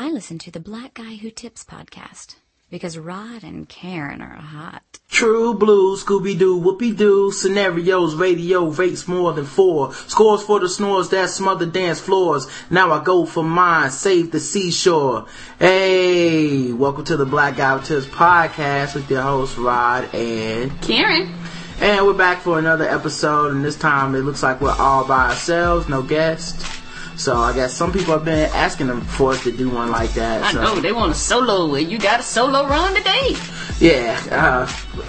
I listen to the Black Guy Who Tips podcast because Rod and Karen are hot. True blue, Scooby Doo, Whoopie Doo, scenarios, radio rates more than four. Scores for the snores that smother dance floors. Now I go for mine, save the seashore. Hey, welcome to the Black Guy Who Tips podcast with your host Rod and Karen. And we're back for another episode, and this time it looks like we're all by ourselves, no guests. So I guess some people have been asking them for us to do one like that. I so. know they want a solo. and You got a solo run today. Yeah, uh,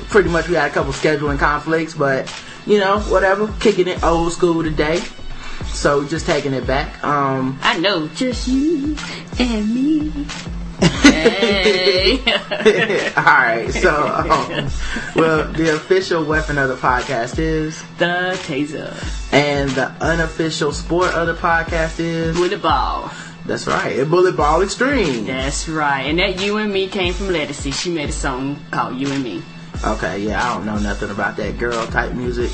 pretty much we had a couple scheduling conflicts, but you know, whatever. Kicking it old school today. So just taking it back. Um, I know. Just you and me. Hey. all right. So, um, well, the official weapon of the podcast is, the taser. and the unofficial sport of the podcast is. Bullet ball. That's right, a bullet ball extreme. That's right. And that you and me came from Lettucey. She made a song called You and Me. Okay, yeah, I don't know nothing about that girl type music.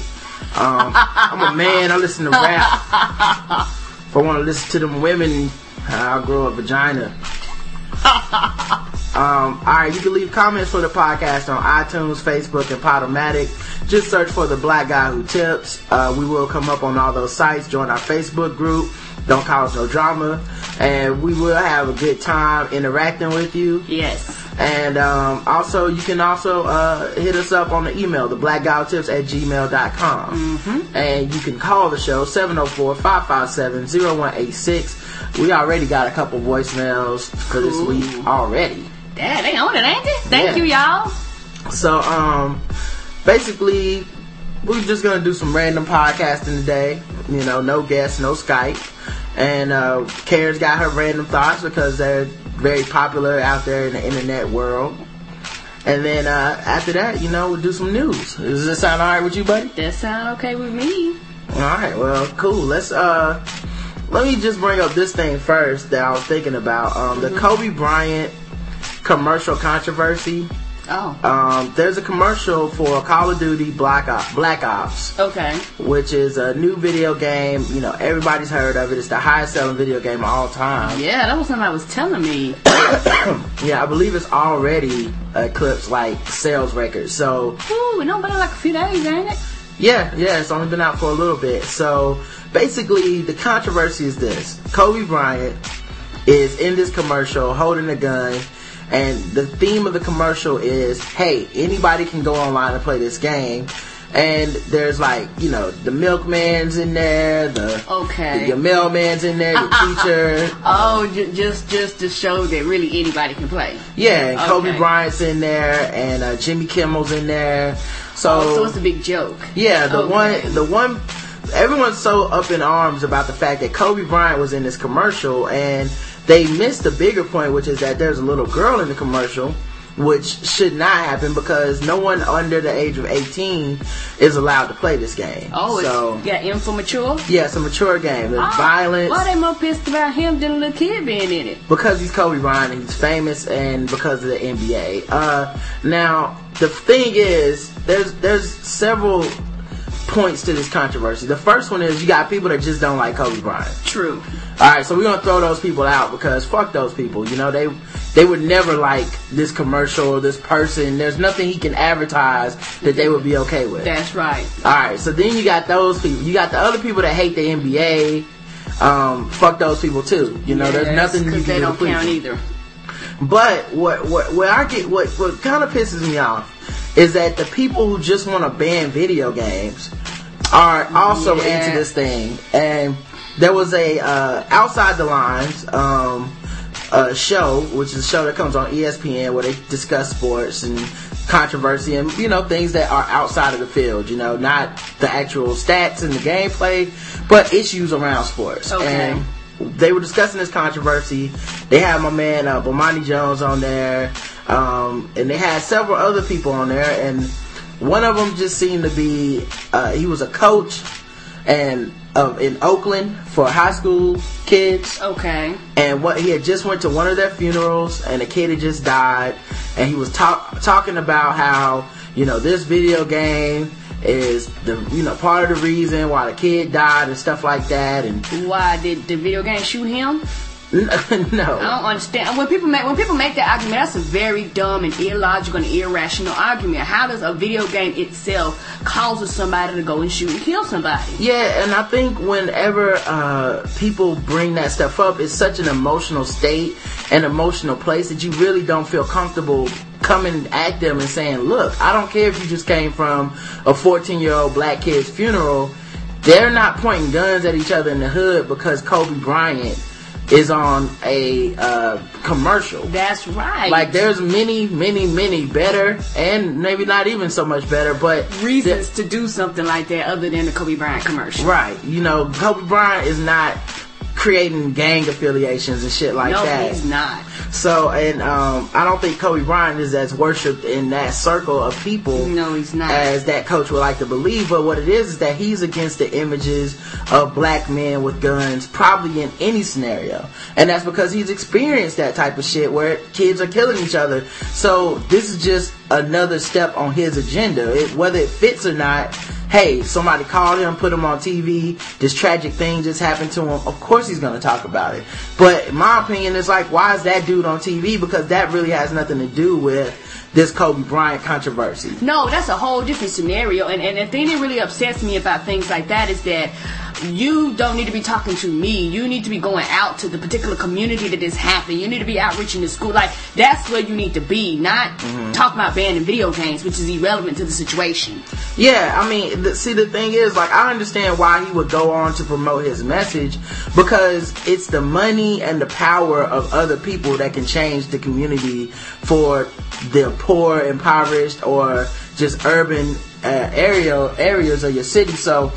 Um, I'm a man. I listen to rap. If I want to listen to them women, I'll grow a vagina. Um, all right, you can leave comments for the podcast on iTunes, Facebook, and Podomatic. Just search for the Black Guy Who Tips. Uh, we will come up on all those sites. Join our Facebook group. Don't cause no drama, and we will have a good time interacting with you. Yes. And um, also, you can also uh, hit us up on the email, the blackguywtips at gmail.com. Mm-hmm. And you can call the show, 704-557-0186. We already got a couple voicemails for this week already. Dad, they on it, ain't they? Thank Yeah. you, y'all. So, um, basically, we're just gonna do some random podcasting today. You know, no guests, no Skype. And, uh, Karen's got her random thoughts because they're very popular out there in the internet world. And then, uh, after that, you know, we'll do some news. Does this sound alright with you, buddy? That sound okay with me. Alright, well, cool. Let's, uh, let me just bring up this thing first that I was thinking about. Um, the Kobe Bryant commercial controversy. Oh. Um, there's a commercial for Call of Duty Black Ops, Black Ops, Okay. which is a new video game. You know, everybody's heard of it. It's the highest selling video game of all time. Yeah, that was something I was telling me. Yeah, I believe it's already eclipsed like sales records. So Ooh, been like a few days, ain't it? Yeah, yeah, it's only been out for a little bit. So basically, the controversy is this: Kobe Bryant is in this commercial holding a gun. And the theme of the commercial is, hey, anybody can go online and play this game. And there's like, you know, the milkman's in there, the Okay. your mailman's in there, your teacher. Oh, j- just just to show that really anybody can play. Yeah, and Kobe Okay. Bryant's in there, and uh, Jimmy Kimmel's in there. So, Oh, so it's a big joke. yeah, the Okay. one, the one, everyone's so up in arms about the fact that Kobe Bryant was in this commercial, and they missed the bigger point, which is that there's a little girl in the commercial, which should not happen because no one under the age of 18 is allowed to play this game. Oh, so it's yeah, M for mature. yeah, it's a mature game. There's Oh, violence. Why they more pissed about him than a little kid being in it? because he's Kobe Bryant and he's famous and because of the NBA. Uh, now the thing is, there's there's several points to this controversy. The first one is you got people that just don't like Kobe Bryant. True. All right, so we're gonna throw those people out because fuck those people. You know they they would never like this commercial or this person. There's nothing he can advertise that they would be okay with. That's right. All right, so then you got those people. You got the other people that hate the NBA. Um, fuck those people too. You know, there's nothing you can they do don't count either. But what what what I get what what kind of pisses me off is that the people who just want to ban video games are also Yeah. into this thing. And there was a uh, outside the lines um, uh, show, which is a show that comes on ESPN where they discuss sports and controversy and you know things that are outside of the field. You know, not the actual stats and the gameplay, but issues around sports. Okay. And they were discussing this controversy. They had my man uh, Bomani Jones on there, um, and they had several other people on there, and one of them just seemed to be uh, he was a coach and uh, in Oakland for high school kids, Okay. and what he had just went to one of their funerals, and a kid had just died, and he was talk, talking about how you know this video game is the you know part of the reason why the kid died and stuff like that, and Why did the video game shoot him? No. I don't understand. When people make when people make that argument, that's a very dumb and illogical and irrational argument. How does a video game itself causes somebody to go and shoot and kill somebody? Yeah, and I think whenever uh, people bring that stuff up, it's such an emotional state and emotional place that you really don't feel comfortable coming at them and saying, "Look, I don't care if you just came from a 14 year old black kid's funeral." They're not pointing guns at each other in the hood because Kobe Bryant is on a uh, commercial. That's right. Like there's many, many, many better, and maybe not even so much better, but reasons to do something like that other than the Kobe Bryant commercial. Right. You know, Kobe Bryant is not creating gang affiliations and shit like no, that. No, he's not. So, and um, I don't think Kobe Bryant is as worshipped in that circle of people. No, he's not. As that coach would like to believe. But what it is is that he's against the images of black men with guns, probably in any scenario. And that's because he's experienced that type of shit where kids are killing each other. So this is just another step on his agenda. It, whether it fits or not, hey, somebody called him, put him on TV, this tragic thing just happened to him, of course he's gonna talk about it. But my opinion is like, why is that dude on TV? Because that really has nothing to do with this Kobe Bryant controversy. No, that's a whole different scenario. And, and the thing that really upsets me about things like that is that you don't need to be talking to me. You need to be going out to the particular community that is happening. You need to be outreaching to school. Like, that's where you need to be, not mm-hmm. talking about banning video games, which is irrelevant to the situation. Yeah, I mean, the, see, the thing is, like, I understand why he would go on to promote his message because it's the money and the power of other people that can change the community for the poor, impoverished, or just urban uh, area areas of your city. So,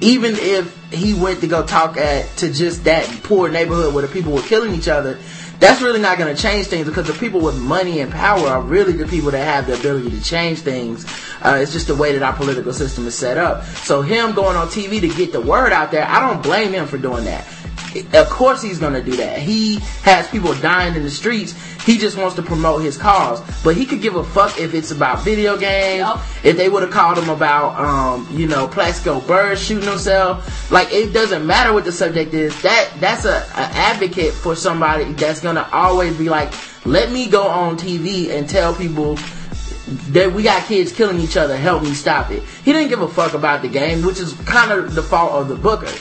even if he went to go talk at to just that poor neighborhood where the people were killing each other, that's really not going to change things because the people with money and power are really the people that have the ability to change things. Uh, it's just the way that our political system is set up. So him going on TV to get the word out there, I don't blame him for doing that of course he's gonna do that. He has people dying in the streets. He just wants to promote his cause. But he could give a fuck if it's about video games. Yep. If they would have called him about, um, you know, Plaxico Burress shooting himself. Like it doesn't matter what the subject is. That that's a, a advocate for somebody that's gonna always be like, let me go on TV and tell people that we got kids killing each other. Help me stop it. He didn't give a fuck about the game, which is kind of the fault of the booker.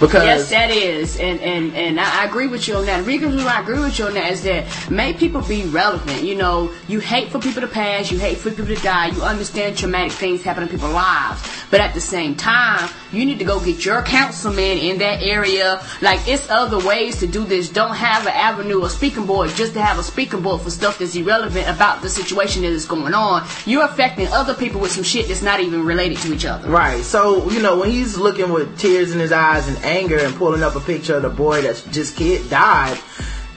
Because yes, that is, and and and I, agree with you on that. The reason I agree with you on that is that make people be relevant. You know, you hate for people to pass, you hate for people to die. You understand traumatic things happen in people's lives, but at the same time, you need to go get your councilman in that area. Like it's other ways to do this. Don't have an avenue or speaking board just to have a speaking board for stuff that's irrelevant about the situation that is going on. You're affecting other people with some shit that's not even related to each other. Right. So you know when he's looking with tears in his eyes and anger and pulling up a picture of the boy that's just kid died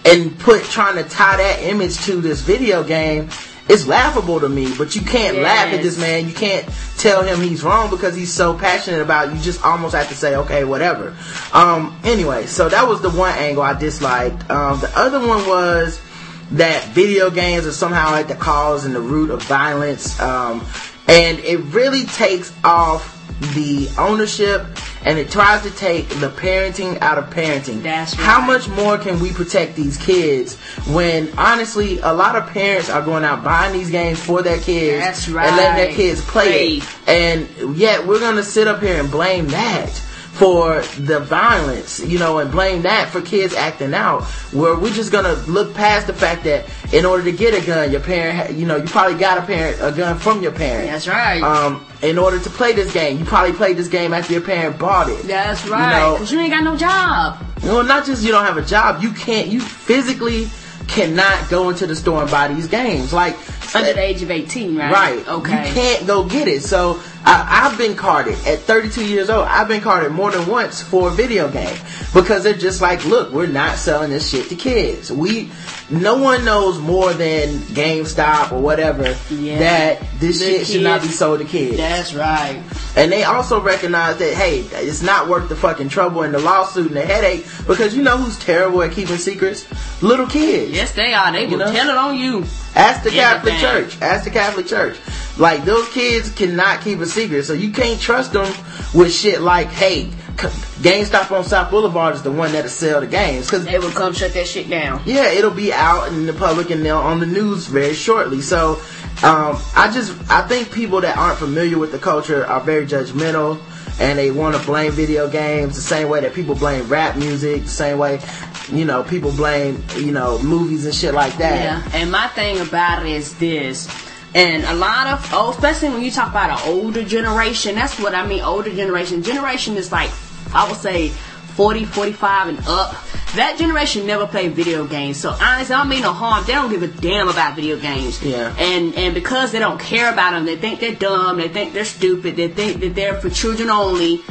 and put trying to tie that image to this video game it's laughable to me, but you can't yes. laugh at this man. You can't tell him he's wrong because he's so passionate about it. You just almost have to say, okay, whatever. Um, anyway, so that was the one angle I disliked. Um, the other one was that video games are somehow at the cause and the root of violence. Um, and it really takes off the ownership and it tries to take the parenting out of parenting. That's right. How much more can we protect these kids when honestly a lot of parents are going out buying these games for their kids right. and letting their kids play it. And yet we're gonna sit up here and blame that for the violence, you know, and blame that for kids acting out. Where we're just gonna look past the fact that in order to get a gun, your parent, you know, you probably got a parent a gun from your parent. That's right. Um, in order to play this game, you probably played this game after your parent bought it. That's right. You, know, you ain't got no job. Well, not just you don't have a job, you can't. You physically cannot go into the store and buy these games. Like under the age of 18, right? Right. Okay. You can't go get it. So I, have been carded at 32 years old. I've been carded more than once for a video game because they're just like, look, we're not selling this shit to kids. We, no one knows more than GameStop or whatever yeah. that this the shit kids, should not be sold to kids. That's right. And they also recognize that hey, it's not worth the fucking trouble and the lawsuit and the headache because you know who's terrible at keeping secrets? Little kids. Yes, they are. They will know? tell it on you. Ask the Catholic Church. Ask the Catholic Church. Like those kids cannot keep a secret, so you can't trust them with shit like, "Hey, GameStop on South Boulevard is the one that'll sell the games because they will come shut that shit down. Yeah, it'll be out in the public and they'll on the news very shortly. So, um, I just I think people that aren't familiar with the culture are very judgmental and they want to blame video games the same way that people blame rap music, the same way you know people blame you know movies and shit like that. Yeah, and my thing about it is this. And a lot of, oh, especially when you talk about an older generation, that's what I mean, older generation. Generation is like, I would say 40, 45 and up. That generation never played video games. So honestly, I don't mean no harm. They don't give a damn about video games. Yeah. And and because they don't care about them, they think they're dumb. They think they're stupid. They think that they're for children only.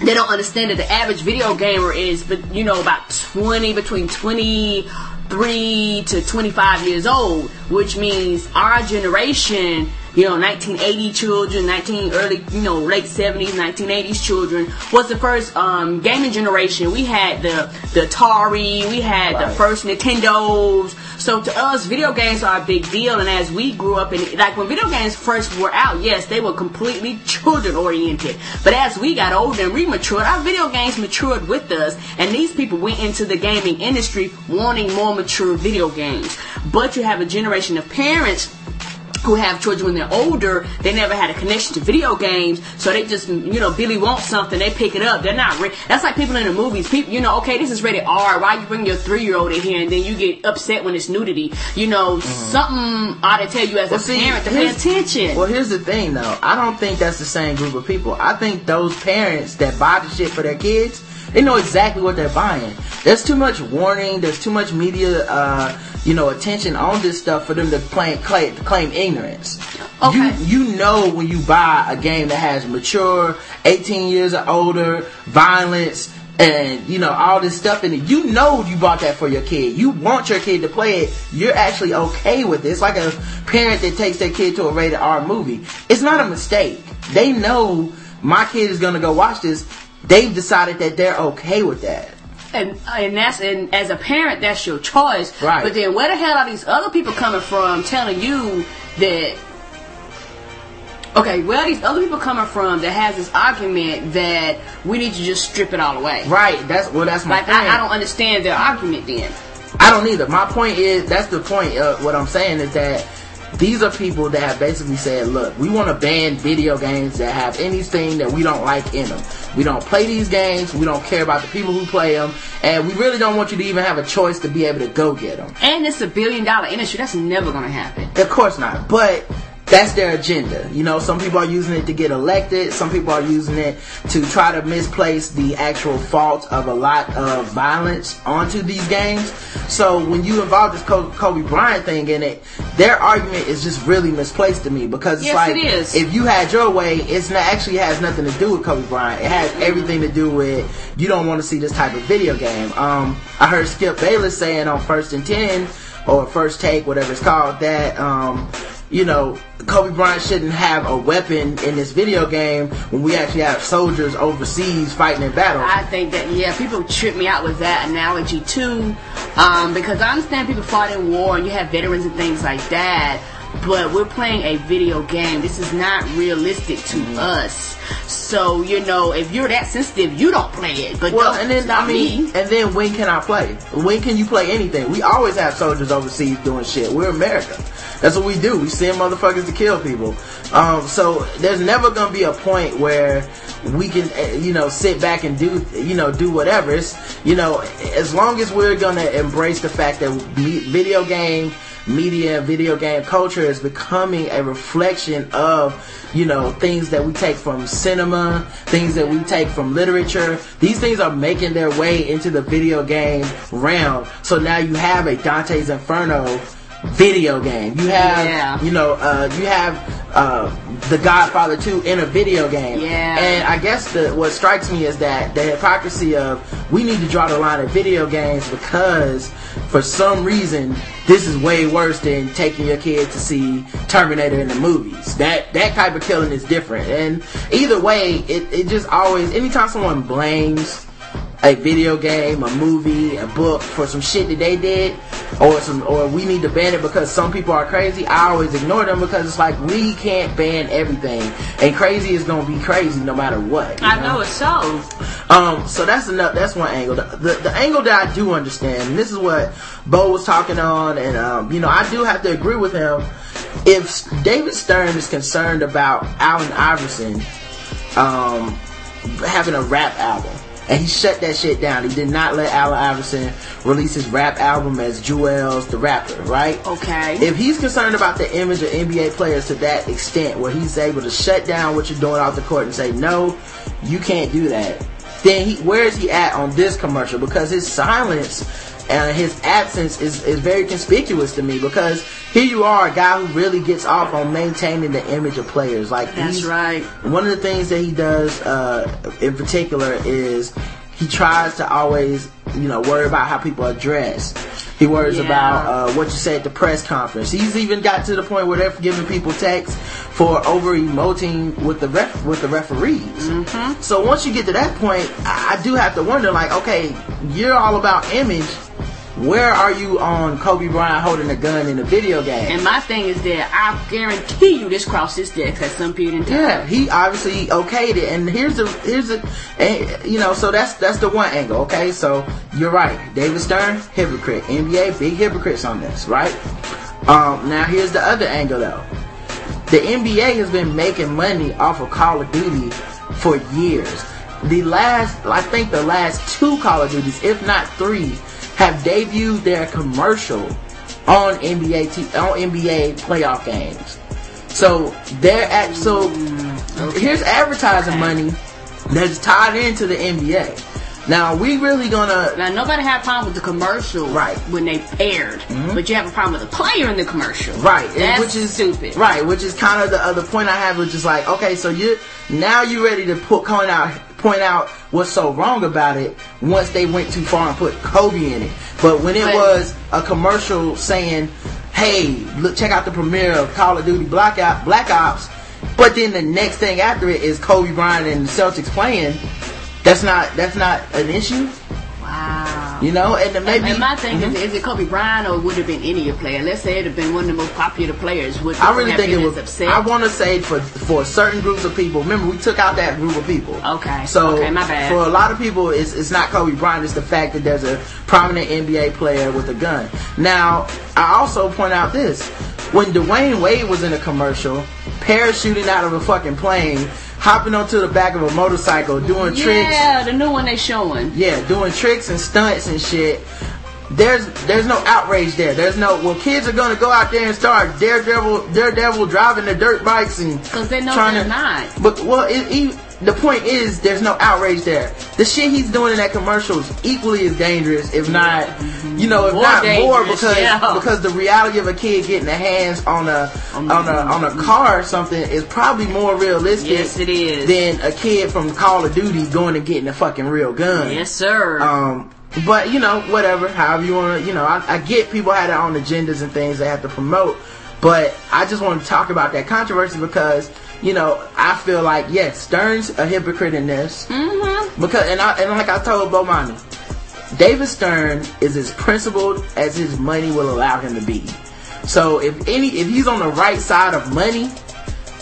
They don't understand that the average video gamer is, but you know, about 20, between 23 to 25 years old, which means our generation you know, 1980 children, 19 early, you know, late 70s, 1980s children was the first um, gaming generation. We had the the Atari, we had right. the first Nintendos. So to us, video games are a big deal. And as we grew up in, like when video games first were out, yes, they were completely children oriented. But as we got older and we matured, our video games matured with us. And these people went into the gaming industry wanting more mature video games. But you have a generation of parents who have children when they're older, they never had a connection to video games, so they just, you know, Billy wants something, they pick it up. They're not. Re- That's like people in the movies. People, you know, okay, this is rated R. Why you bring your three year old in here and then you get upset when it's nudity? You know, mm-hmm. something ought to tell you as well, a see, parent to pay attention. Well, here's the thing, though. I don't think that's the same group of people. I think those parents that buy the shit for their kids, they know exactly what they're buying. There's too much warning. There's too much media. Uh, you know, attention on this stuff for them to claim, claim, claim ignorance. Okay. You, you know when you buy a game that has mature, 18 years or older, violence, and you know all this stuff in it. You know you bought that for your kid. You want your kid to play it. You're actually okay with it. It's like a parent that takes their kid to a rated R movie. It's not a mistake. They know my kid is gonna go watch this. They've decided that they're okay with that. And and that's and as a parent that's your choice. Right. But then where the hell are these other people coming from telling you that okay where are these other people coming from that has this argument that we need to just strip it all away? Right. That's well that's my like I, I, don't understand their argument then. I don't either. My point is that's the point of what i'm saying is that these are people that have basically said, look, we want to ban video games that have anything that we don't like in them. We don't play these games. We don't care about the people who play them. And we really don't want you to even have a choice to be able to go get them. And it's a billion dollar industry. That's never going to happen. Of course not. But that's their agenda. You know, some people are using it to get elected. Some people are using it to try to misplace the actual fault of a lot of violence onto these games. So when you involve this Kobe Bryant thing in it, their argument is just really misplaced to me because it's yes, like it if you had your way, it's not, actually has nothing to do with Kobe Bryant. It has everything to do with you don't want to see this type of video game. Um, I heard Skip Bayless saying on First and Ten or First Take, whatever it's called, that um, you know, Kobe Bryant shouldn't have a weapon in this video game when we actually have soldiers overseas fighting in battle. I think that yeah, people trip me out with that analogy too, um, because I understand people fought in war and you have veterans and things like that. But we're playing a video game. This is not realistic to mm-hmm. us. So you know, if you're that sensitive, you don't play it. But well, and then I mean, me. and then when can I play? When can you play anything? We always have soldiers overseas doing shit. We're America. That's what we do. We send motherfuckers to kill people. Um, so there's never gonna be a point where we can, eh, you know, sit back and do, you know, do whatever. It's, you know, as long as we're gonna embrace the fact that video game media, and video game culture is becoming a reflection of, you know, things that we take from cinema, things that we take from literature. These things are making their way into the video game realm. So now you have a Dante's Inferno video game. You have, yeah. you know, uh, you have uh, The Godfather 2 in a video game. Yeah. And I guess the, what strikes me is that the hypocrisy of we need to draw the line at video games because for some reason this is way worse than taking your kid to see Terminator in the movies. That that type of killing is different. And either way, it, it just always anytime someone blames a video game, a movie, a book for some shit that they did, or some, or we need to ban it because some people are crazy, I always ignore them because it's like we can't ban everything, and crazy is gonna be crazy no matter what. I know it's so. Um, so that's enough. That's one angle. The, the, the angle that I do understand, and this is what Bo was talking on, and um, you know, I do have to agree with him. If David Stern is concerned about Allen Iverson um, having a rap album, and he shut that shit down. He did not let Allen Iverson release his rap album as Jewelz the rapper, right? Okay. If he's concerned about the image of NBA players to that extent, where he's able to shut down what you're doing off the court and say, no, you can't do that, then he, where is he at on this commercial? Because his silence and his absence is, is very conspicuous to me because here you are, a guy who really gets off on maintaining the image of players. Like That's he's- right. One of the things that he does, uh, in particular, is he tries to always, you know, worry about how people are dressed. He worries Yeah. about uh, what you say at the press conference. He's even got to the point where they're giving people texts for over emoting with the ref with the referees. Mm-hmm. So once you get to that point, I, I do have to wonder, like, okay, you're all about image. Where are you on Kobe Bryant holding a gun in a video game? And my thing is that I guarantee you this crossed his desk at some period in time. Yeah, he obviously okayed it, and here's the here's the, you know, so that's that's the one angle. Okay, so you're right, David Stern, hypocrite, NBA, big hypocrites on this, right? Um, now here's the other angle though. The NBA has been making money off of Call of Duty for years. The last, I think the last two Call of Duties, if not three, have debuted their commercial on NBA t- on NBA playoff games. So they're at so here's advertising money that's tied into the NBA. Now we really gonna Now nobody had a problem with the commercial Right. Mm-hmm. when they aired, but you have a problem with the player in the commercial. Right, That's which is stupid. Right, which is kind of the other point I have, which is like, okay, so you now you ready to put point out point out what's so wrong about it once they went too far and put Kobe in it. But when it was a commercial saying, "Hey, look, check out the premiere of Call of Duty Black Ops," Black Ops, but then the next thing after it is Kobe Bryant and the Celtics playing. That's not that's not an issue, Wow. You know. And then maybe and my thing Mhm. is, is it Kobe Bryant or would it have been any player? Let's say it have been one of the most popular players. Would I really think it was. as upset? I want to say for for certain groups of people. Remember, we took out that group of people. Okay. So Okay, my bad. for a lot of people, it's it's not Kobe Bryant. It's the fact that there's a prominent NBA player with a gun. Now, I also point out this: when Dwyane Wade was in a commercial, parachuting out of a fucking plane, hopping onto the back of a motorcycle, doing tricks. Yeah, the new one they showing. Yeah, doing tricks and stunts and shit. There's there's no outrage there. There's no well kids are gonna go out there and start daredevil daredevil driving the dirt bikes and because they know trying they're to not. But well it, he, the point is there's no outrage there. The shit he's doing in that commercial is equally as dangerous, if not mm-hmm. You know, if More not more because yeah. because the reality of a kid getting their hands on a on a on a car or something is probably more realistic Yes, it is. than a kid from Call of Duty going and getting a fucking real gun. Yes, sir. Um, but you know, whatever, however you want to, you know, I, I get people had their own agendas and things they have to promote, but I just want to talk about that controversy because, you know, I feel like yes, Stern's a hypocrite in this mm-hmm. because, and I, and like I told Bomani, David Stern is as principled as his money will allow him to be. So if any, if he's on the right side of money,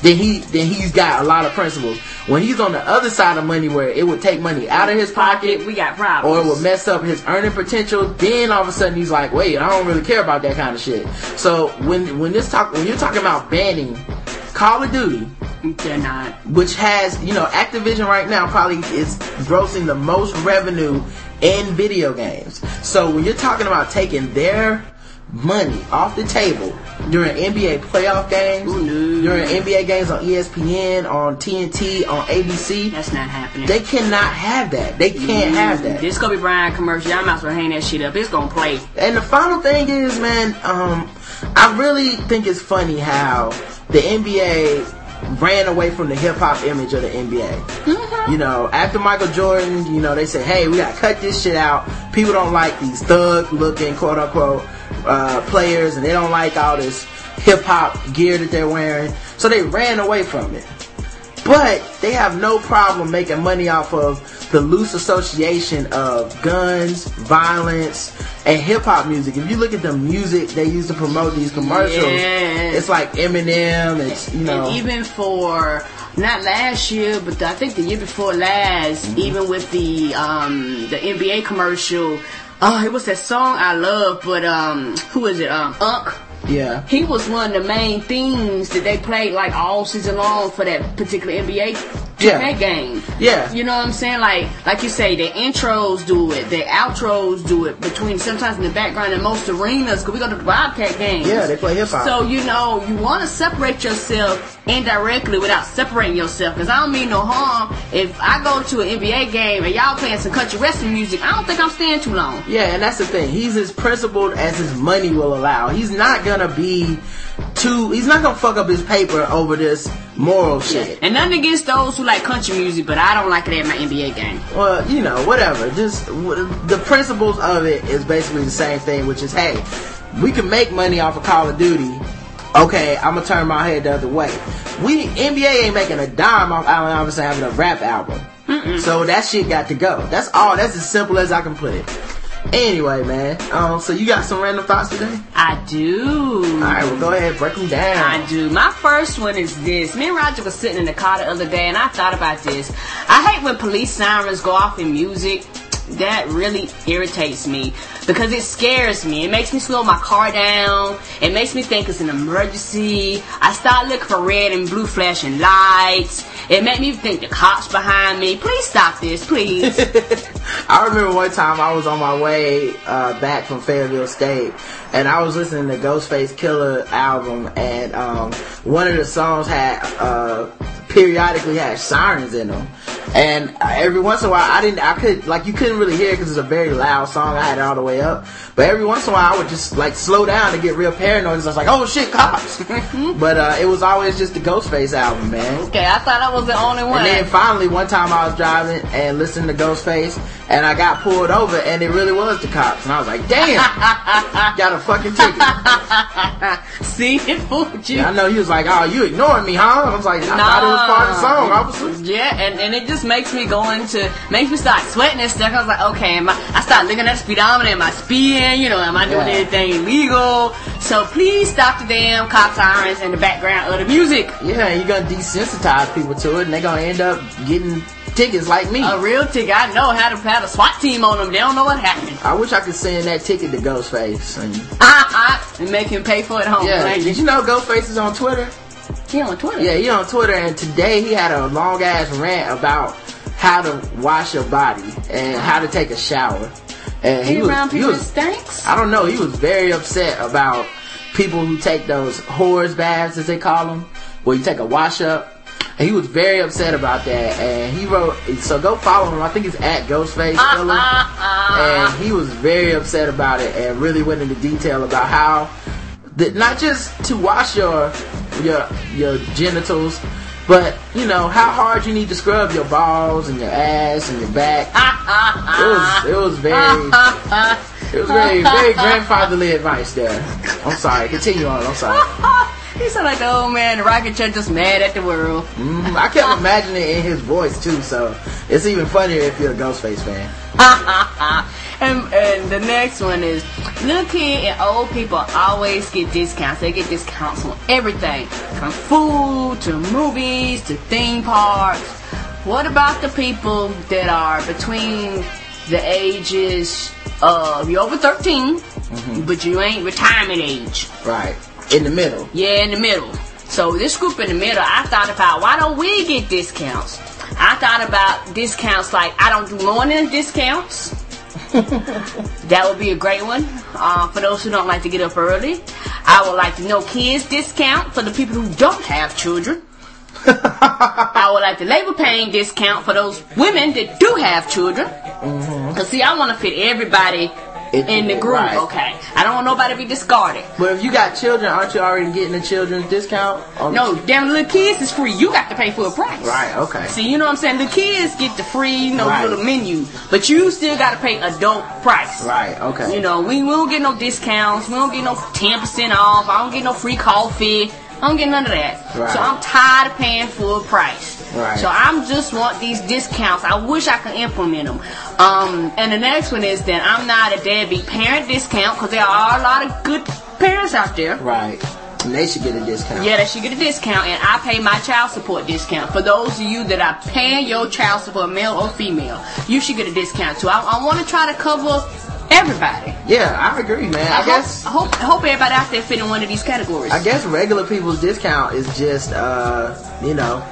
then he then he's got a lot of principles. When he's on the other side of money, where it would take money out of his pocket, We got problems. or it would mess up his earning potential, then all of a sudden he's like, wait, I don't really care about that kind of shit. So when when this talk when you're talking about banning Call of Duty, They're not. which has you know Activision right now probably is grossing the most revenue in video games. So when you're talking about taking their money off the table during NBA playoff games, Ooh, during NBA games on ESPN, on TNT, on ABC, That's not happening. they cannot have that. They can't have that. This Kobe Bryant commercial, y'all might as well hang that shit up. It's gonna play. And the final thing is, man, um, I really think it's funny how the NBA ran away from the hip hop image of the NBA. You know, after Michael Jordan, you know, they said, hey, we gotta cut this shit out. People don't like these thug looking, quote unquote, uh, players, and they don't like all this hip hop gear that they're wearing. So they ran away from it. But they have no problem making money off of the loose association of guns, violence, and hip hop music. If you look at the music they use to promote these commercials, Yes. it's like Eminem. It's you know, And even for not last year, but I think the year before last, Mm-hmm. even with the um the NBA commercial, oh, it was that song I love, but um, who is it? Um, Unc. Yeah, He was one of the main themes that they played like all season long for that particular NBA Yeah. 2K game. Yeah. You know what I'm saying? Like like you say, the intros do it, the outros do it between sometimes in the background in most arenas because we go to the Bobcat games. Yeah, they play hip-hop. So you know you want to separate yourself indirectly without separating yourself. Because I don't mean no harm. If I go to an NBA game and y'all playing some country western music, I don't think I'm staying too long. Yeah, and that's the thing. He's as principled as his money will allow. He's not gonna be too. He's not gonna fuck up his paper over this moral shit. And nothing against those who like country music, but I don't like it at my NBA game. Well, you know, whatever. Just w- the principles of it is basically the same thing, which is, hey, we can make money off of Call of Duty. Okay, I'm gonna turn my head the other way. We NBA ain't making a dime off Allen Iverson having a rap album. So that shit got to go. That's all. That's as simple as I can put it. Anyway, man. Um, so you got some random thoughts today? I do. All right, well, go ahead, break them down. I do. My first one is this. Me and Roger was sitting in the car the other day, and I thought about this. I hate when police sirens go off in music. That really irritates me because it scares me. It makes me slow my car down. It makes me think it's an emergency. I start looking for red and blue flashing lights. It made me think the cops behind me. Please stop this, please. I remember one time I was on my way uh, back from Fayetteville State, and I was listening to Ghostface Killah album, and um, one of the songs had uh, periodically had sirens in them. And every once in a while, I didn't, I could, like, you couldn't really hear it because it's a very loud song. I had it all the way up. But every once in a while, I would just, like, slow down to get real paranoid. 'cause I was like, oh shit, cops. but uh, it was always just the Ghostface album, man. okay, I thought I was the only one. And then finally, one time I was driving and listening to Ghostface, and I got pulled over, and it really was the cops. And I was like, damn, got a fucking ticket. See, it fooled you. I know he was like, oh, you ignoring me, huh? I was like, I thought it was part of the song, officer. Yeah, and, and it just makes me go into, makes me start sweating and stuff. I was like, okay, am I, I start looking at the speedometer, am I speeding? You know, am I doing Yeah. anything illegal? So please stop the damn cop sirens in the background of the music. Yeah, you're gonna desensitize people to it, and they're gonna end up getting tickets like me. A real ticket, I know how to have a SWAT team on them. They don't know what happened. I wish I could send that ticket to Ghostface. And, uh-uh. and make him pay for it home. yeah, did you know Ghostface is on Twitter? He on Twitter. Yeah, he on Twitter, and today he had a long ass rant about how to wash your body and how to take a shower. And He he was, around people was, stinks. I don't know, he was very upset about people who take those whores baths, as they call them, where you take a wash up. And he was very upset about that, and he wrote. So go follow him. I think it's at Ghostface Killah, and he was very upset about it, and really went into detail about how that not just to wash your your your genitals, but you know how hard you need to scrub your balls and your ass and your back. it was it was very it was very very grandfatherly advice there. I'm sorry. Continue on. I'm sorry. he sound like the old man, the rocket chair just mad at the world. Mhm. I kept imagining it in his voice too, so it's even funnier if you're a Ghostface fan. and, and the next one is little kid and old people always get discounts. They get discounts on everything, from food to movies to theme parks. What about the people that are between the ages of you're over 13, mm-hmm. but you ain't retirement age? Right in the middle. Yeah, in the middle. So this group in the middle, I thought about why don't we get discounts? I thought about discounts like I don't do morning discounts. that would be a great one uh, for those who don't like to get up early. I would like to know kids discount for the people who don't have children. I would like the labor pain discount for those women that do have children. Cause see, I want to fit everybody In the group. right. Okay, I don't want nobody to be discarded. But if you got children, aren't you already getting a children's discount? No, damn little kids is free. You got to pay for a price. Right. Okay. See, you know what I'm saying? The kids get the free, you know, Right. little menu, but you still got to pay adult price. Right. Okay. You know, we, we don't get no discounts. We don't get no 10% off. I don't get no free coffee. I don't get none of that. Right. So I'm tired of paying full price. Right. So I'm just want these discounts. I wish I could implement them. Um, and the next one is that I'm not a deadbeat parent discount because there are a lot of good parents out there. Right. And they should get a discount. Yeah, they should get a discount, and I pay my child support discount. For those of you that are paying your child support, male or female, you should get a discount too. I, I want to try to cover everybody. Yeah, I agree, man. I, I guess hope, I hope, I hope everybody out there fit in one of these categories. I guess regular people's discount is just uh, you know,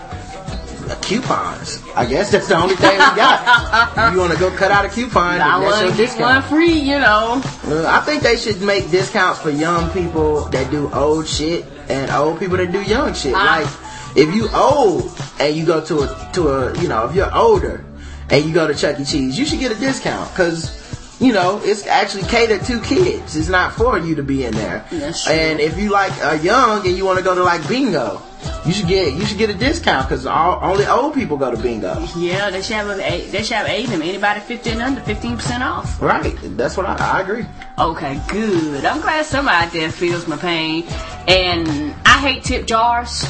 coupons. I guess that's the only thing we got. you want to go cut out a coupon, I then that's your want to get one discount. free, you know. I think they should make discounts for young people that do old shit and old people that do young shit. Ah. Like, if you old and you go to a to a you know if you're older and you go to Chuck E. Cheese, you should get a discount because. You know, it's actually catered to kids. It's not for you to be in there. That's true. And if you like are young and you want to go to like bingo, you should get you should get a discount because all only old people go to bingo. Yeah, they should have a, they should have aid them. Anybody 15 under, 15% off. Right. That's what I, I agree. Okay, good. I'm glad somebody out there feels my pain. And I hate tip jars.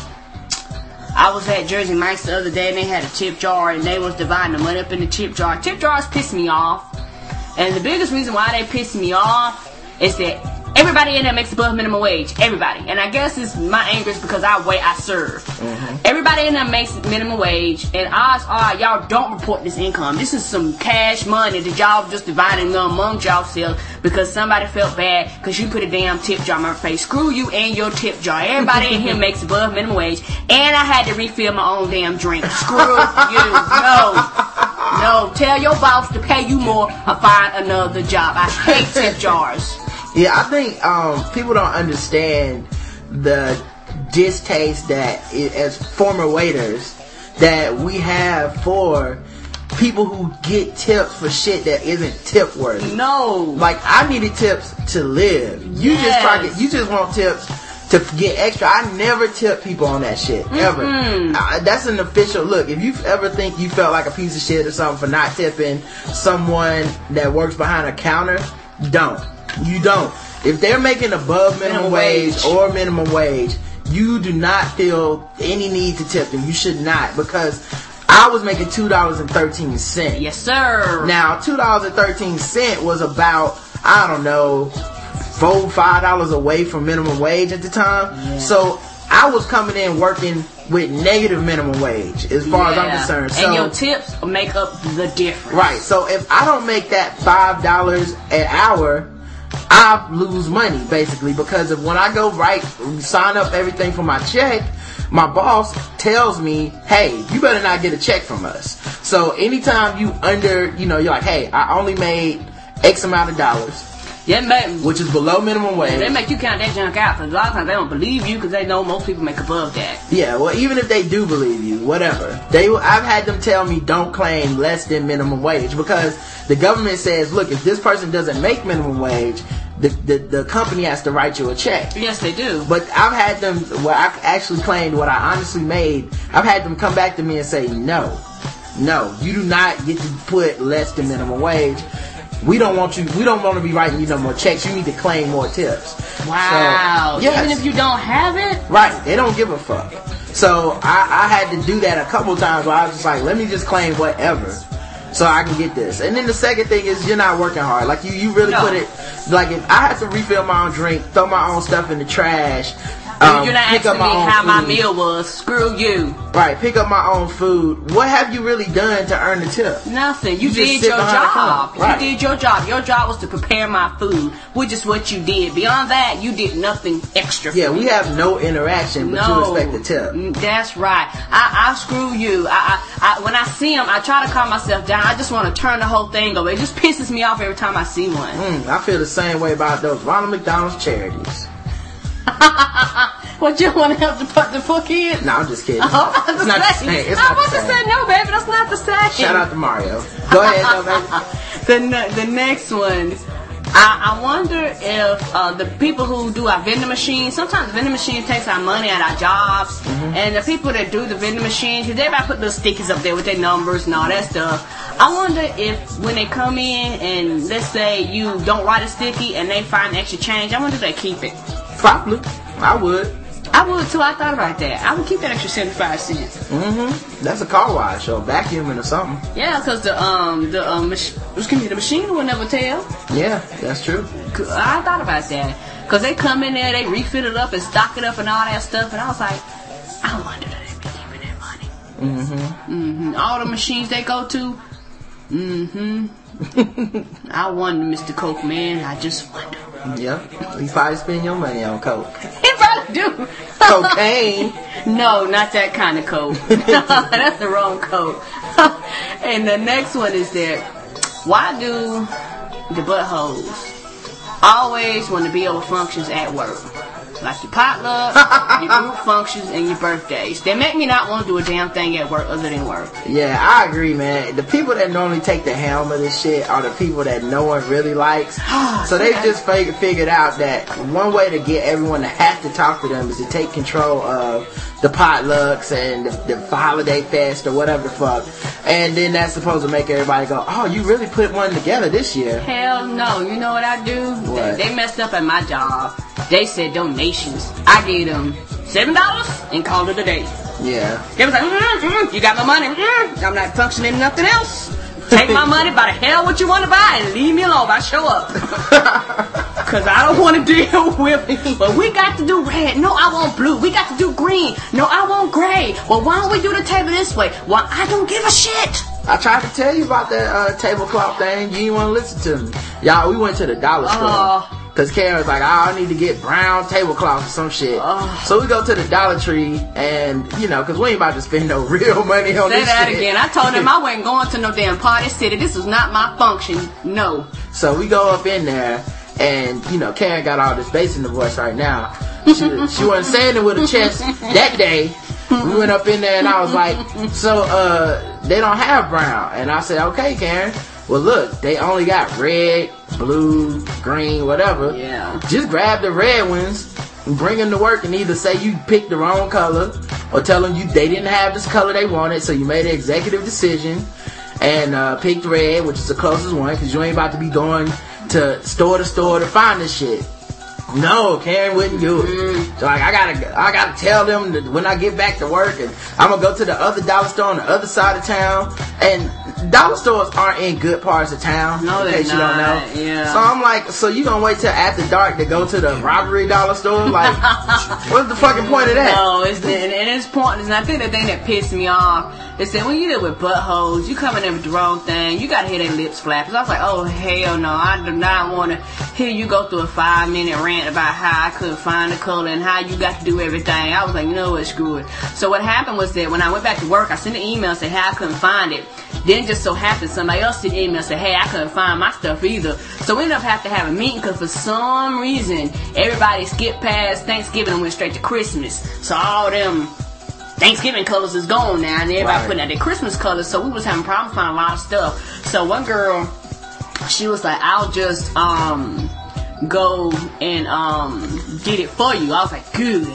I was at Jersey Mike's the other day and they had a tip jar and they was dividing the money up in the tip jar. Tip jars piss me off. And the biggest reason why they piss me off is that everybody in there makes above minimum wage. Everybody. And I guess it's my anger is because I wait I serve. Mm-hmm. Everybody in there makes minimum wage and odds are y'all don't report this income. This is some cash money that y'all just dividing among y'all self because somebody felt bad because you put a damn tip jar on my face. Screw you and your tip jar. Everybody in here makes above minimum wage and I had to refill my own damn drink. Screw you. No. No, tell your boss to pay you more or find another job. I hate tip jars. Yeah, I think um, people don't understand the distaste that i as former waiters that we have for people who get tips for shit that isn't tip worthy. No. Like I needed tips to live. You just try to, you just want tips to get extra. I never tip people on that shit ever. I, that's an official look. If you ever think you felt like a piece of shit or something for not tipping someone that works behind a counter, don't. You don't. If they're making above minimum, Minimum wage, wage. or minimum wage, you do not feel any need to tip them. You should not because I was making two dollars and thirteen cents. Yes, sir. Now, two dollars and thirteen cent was about I don't know four five dollars away from minimum wage at the time. So I was coming in working with negative minimum wage as far as I'm concerned. So and your tips make up the difference. right. So if I don't make that five dollars an hour. I lose money basically because of when I go write, sign up everything for my check, my boss tells me, hey, you better not get a check from us. So anytime you under, you know, you're like, hey, I only made X amount of dollars, Yeah, make, which is below minimum wage. they make you count that junk out because a lot of times they don't believe you because they know most people make above that. Yeah, well, even if they do believe you, whatever. They, will I've had them tell me don't claim less than minimum wage because the government says, look, if this person doesn't make minimum wage, the, the, the company has to write you a check. Yes, they do. But I've had them, where I actually claimed what I honestly made, I've had them come back to me and say, no, no, you do not get to put less than minimum wage. We don't want you, we don't want to be writing you no more checks. You need to claim more tips. Wow. So, yes. Even if you don't have it, Right. They don't give a fuck. So I, I had to do that a couple times where I was just like, let me just claim whatever. So I can get this. And then the second thing is you're not working hard. Like you, you really No. put it like if I had to refill my own drink, throw my own stuff in the trash, um, you're not pick asking up me how my meal was. Screw you. Right, pick up my own food. What have you really done to earn the tip? Nothing. You, You did your job. Right. You did your job. Your job was to prepare my food, which is what you did. Beyond that, you did nothing extra. for Yeah, we have no interaction, but No, you expect the tip. Mm, That's right. I, I screw you. I, I, I, when I see them, I try to calm myself down. I just want to turn the whole thing over. It just pisses me off every time I see one. Mm, I feel the same way about those Ronald McDonald's charities. What you want to help the put the fuck in? No, I'm just kidding. I'm it's to not the same. It's I'm not about the to same. say no, baby. That's not the same. Shout out to Mario. Go ahead, though, baby. the the next one. I, I wonder if uh, the people who do our vending machines, sometimes the vending machines takes our money at our jobs, Mm-hmm. and the people that do the vending machines, because everybody put those stickers up there with their numbers and all that stuff. I wonder if when they come in and let's say you don't write a sticky and they find extra change, I wonder if they keep it. Probably. I would. I would too. I thought about that. I would keep that extra seventy-five cents. Mm-hmm. That's a car wash or vacuuming or something. Yeah, cause the um the um mach- excuse me the machine will never tell. Yeah, that's true. I thought about that. Cause they come in there, they refill it up and stock it up and all that stuff, and I was like, I wonder do they be keeping that money. Mm-hmm. Mm-hmm. All the machines they go to. Mm-hmm. I wonder, Mr. Coke man. I just wonder. Yep. You probably spend your money on coke. He probably do. Cocaine. No, not that kind of coke. That's the wrong coke. and the next one is that why do the buttholes always want to be over functions at work? Like your potluck, your group functions, and your birthdays. They make me not want to do a damn thing at work other than work. Yeah, I agree, man. The people that normally take the helm of this shit are the people that no one really likes. Ah, so they just fig- figured out that one way to get everyone to have to talk to them is to take control of the potlucks and the, the holiday fest or whatever the fuck. And then that's supposed to make everybody go, oh, you really put one together this year. Hell no. You know what I do? What? They, they messed up at my job. They said donations. I gave them seven dollars and called it a day. Yeah. They was like, mm, mm, you got my money. Mm, I'm not functioning nothing else. Take my money, buy the hell what you want to buy, and leave me alone. I show up. Cause I don't want to deal with. it. But we got to do red. No, I want blue. We got to do green. No, I want gray. Well, why don't we do the table this way? Well, I don't give a shit. I tried to tell you about that uh, tablecloth thing. You didn't want to listen to me. Y'all, we went to the dollar store. Oh. Cause Karen was like, oh, I need to get brown tablecloths or some shit. Oh. So we go to the Dollar Tree and, you know, cause we ain't about to spend no real money on this. Say this that shit. again. I told him I wasn't going to no damn party city. This was not my function. No. So we go up in there and, you know, Karen got all this bass in the voice right now. She, she wasn't saying it with a chest that day. We went up in there and I was like, so, uh, they don't have brown. And I said, okay, Karen. Well, look, they only got red, blue, green, whatever. Yeah. Just grab the red ones and bring them to work and either say you picked the wrong color or tell them you they didn't have this color they wanted, so you made an executive decision and uh, picked red, which is the closest one, because you ain't about to be going to store to store to find this shit. No, Karen wouldn't do it. So like I gotta, I gotta tell them that when I get back to work, and I'm gonna go to the other dollar store on the other side of town. And dollar stores aren't in good parts of town. No, in they're case you don't know. yeah. So I'm like, so you gonna wait till after dark to go to the robbery dollar store? Like, what's the fucking point of that? No, it's and, and it's pointless. And I think the thing that pissed me off is that when you deal with buttholes, you come in there with the wrong thing. You gotta hear their lips flap. So I was like, oh hell no, I do not want to hear you go through a five minute rant about how I couldn't find the color and how you got to do everything. I was like, you know what, screw it. So what happened was that when I went back to work, I sent an email saying hey, I couldn't find it. Then it just so happened somebody else an email and said, hey, I couldn't find my stuff either. So we ended up having to have a meeting because for some reason everybody skipped past Thanksgiving and went straight to Christmas. So all them Thanksgiving colors is gone now, and everybody Right. putting out their Christmas colors. So we was having problems finding a lot of stuff. So one girl, she was like, "I'll just um go and um get it for you." I was like, "Good,"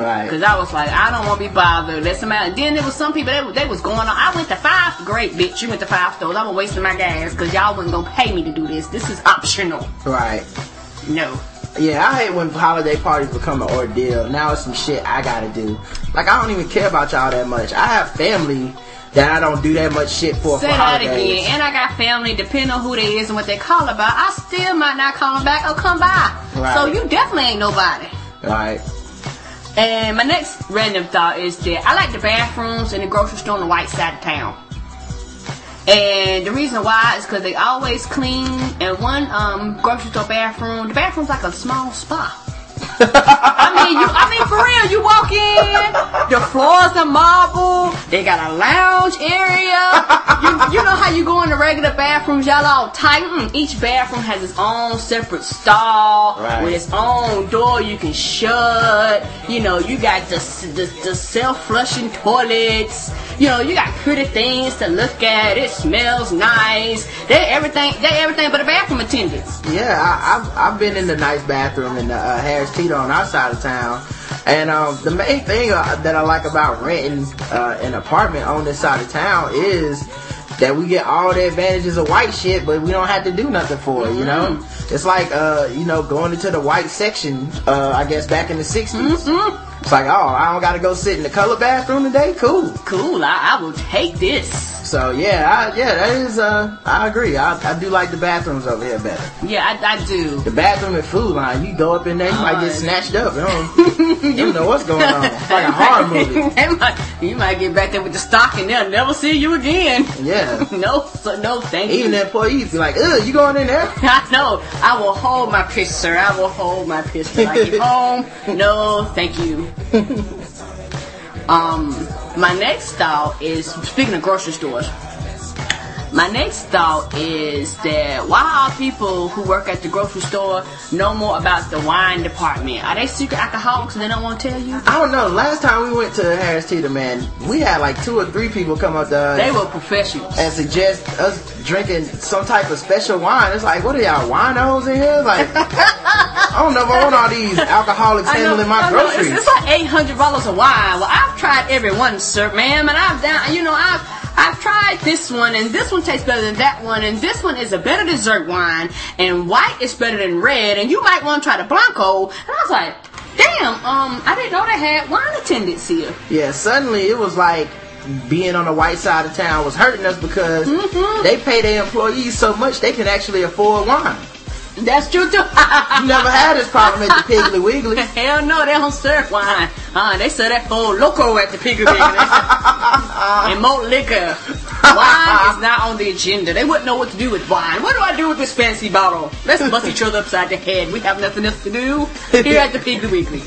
Right. because I was like, "I don't want to be bothered." Let somebody. Then there was some people that they was going on. I went to five. Great, bitch. You went to five stores. I was wasting my gas because y'all wasn't gonna pay me to do this. This is optional. Right. No. Yeah, I hate when holiday parties become an ordeal. Now it's some shit I gotta do. Like I don't even care about y'all that much. I have family that I don't do that much shit for Say for that holidays. again. And I got family, depending on who they is and what they call about, I still might not call them back or come by. Right. So you definitely ain't nobody. Right. And my next random thought is that I like the bathrooms in the grocery store on the white side of town. And the reason why is because they always clean. And one um, grocery store bathroom, the bathroom's like a small spa. I mean, you. I mean, for real. You walk in, the floors are marble. They got a lounge area. You, you know how you go in the regular bathrooms, y'all all tight. Mm, Each bathroom has its own separate stall Right. with its own door you can shut. You know, you got the the, the self flushing toilets. You know, you got pretty things to look at. It smells nice. They everything. They everything but a bathroom attendants. Yeah, I, I've I've been in the nice bathroom in the uh, Harris Teeter on our side of town, and um, the main thing uh, that I like about renting uh, an apartment on this side of town is that we get all the advantages of white shit, but we don't have to do nothing for it. You know, It's like uh, you know, going into the white section. Uh, I guess back in the 60s Mm-hmm. It's like, oh, I don't gotta go sit in the color bathroom today. Cool. Cool. I, I will take this. So yeah, I, yeah, that is. Uh, I agree. I, I do like the bathrooms over here better. Yeah, I, I do. The bathroom at Food Lion, you go up in there, you might get snatched up. You don't, you don't know what's going on. It's like a horror movie. Might- you might get back there with the stock and they'll never see you again. Yeah. No, so, no, thank you. Even you. the employees be like, ugh, you going in there? I know. I will hold my pistol, sir. I will hold my pistol. I get home. No, thank you. Um, my next thought is speaking of grocery stores. My next thought is that why are people who work at the grocery store know more about the wine department? Are they secret alcoholics and they don't want to tell you? I don't know. Last time we went to Harris Teeter, man, we had like two or three people come up to us They were professionals. and suggest us drinking some type of special wine. It's like, what are y'all winos in here? Like, I don't know if I want all these alcoholics handling my know. It's, groceries. it's like eight hundred dollars a wine. Well, I've tried every one, sir, ma'am, and I've down. You know, I've I've tried this one, and this one tastes better than that one, and this one is a better dessert wine, and white is better than red, and you might want to try the blanco. And I was like, damn, um, I didn't know they had wine attendants here. Yeah, suddenly it was like being on the white side of town was hurting us because Mhm. they pay their employees so much they can actually afford wine. That's true too. You never had this problem at the Piggly Wiggly. Hell no, they don't serve wine. Uh, they serve that Four Loko at the Piggly Wiggly. and more liquor. Wine is not on the agenda. They wouldn't know what to do with wine. What do I do with this fancy bottle? Let's bust each other upside the head. We have nothing else to do here at the Piggly Wiggly.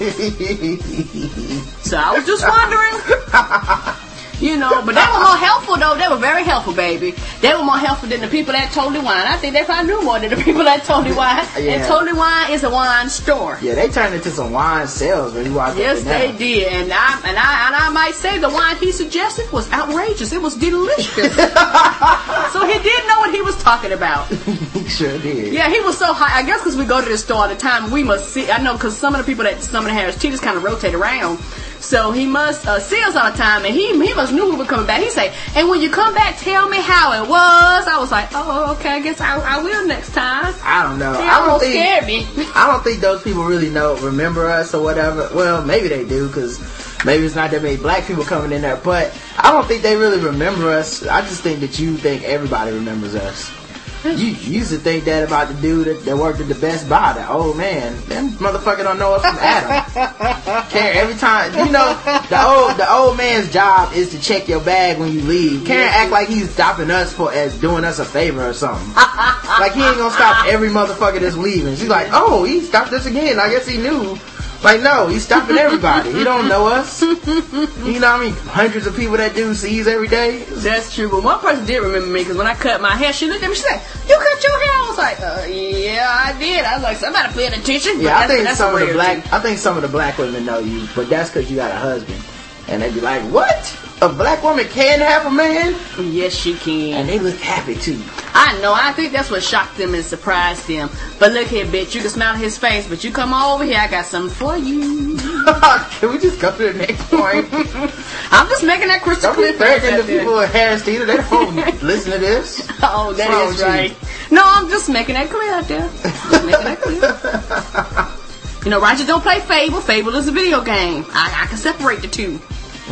So I was just wondering. You know, but they were more helpful though. They were very helpful, baby. They were more helpful than the people at Totally Wine. I think they probably knew more than the people at Totally Wine. Uh, and Yeah. Totally Wine is a wine store. Yeah, they turned into some wine sales when you walked Yes, they did, and I and I and I might say the wine he suggested was outrageous. It was delicious. so he did know what he was talking about. he sure did. Yeah, he was so high. I guess because we go to the store all the time, we must see. I know because some of the people that some of the Harris Teeters kind of rotate around. So he must uh, see us all the time, and he he must knew we were coming back. He say, "And when you come back, tell me how it was." I was like, "Oh, okay. I guess I, I will next time." I don't know. He I don't think scared me. I don't think those people really know remember us or whatever. Well, maybe they do because maybe it's not that many black people coming in there. But I don't think they really remember us. I just think that you think everybody remembers us. You, used to think that about the dude that, that worked at the Best Buy, the old man. That motherfucker don't know us from Adam. Karen, every time you know the old the old man's job is to check your bag when you leave. Karen act like he's stopping us for as doing us a favor or something. like he ain't gonna stop every motherfucker that's leaving. She's like, oh, he stopped us again. I guess he knew. Like, no, he's stopping everybody. He don't know us. You know I mean? Hundreds of people that do sees every day. That's true, but one person did remember me because when I cut my hair, she looked at me. She said, "You cut your hair?" I was like, uh, "Yeah, I did." I was like, "Somebody paying attention." Yeah, I think some of the black, thing. I think some of the black women know you, but that's because you got a husband, and they'd be like, "What? A black woman can have a man?" Yes, she can. And they look happy too. I know. I think that's what shocked them and surprised them. But look here, bitch. You can smile his face, but you come over here. I got something for you. can we just go to the next point? I'm just making that crystal clear. Don't be threatening the people at Harris Teeter. They don't listen to this. Oh, that is you? right. No, I'm just making that clear out there. Just making that clear. You know, Roger don't play Fable. Fable is a video game. I, I can separate the 2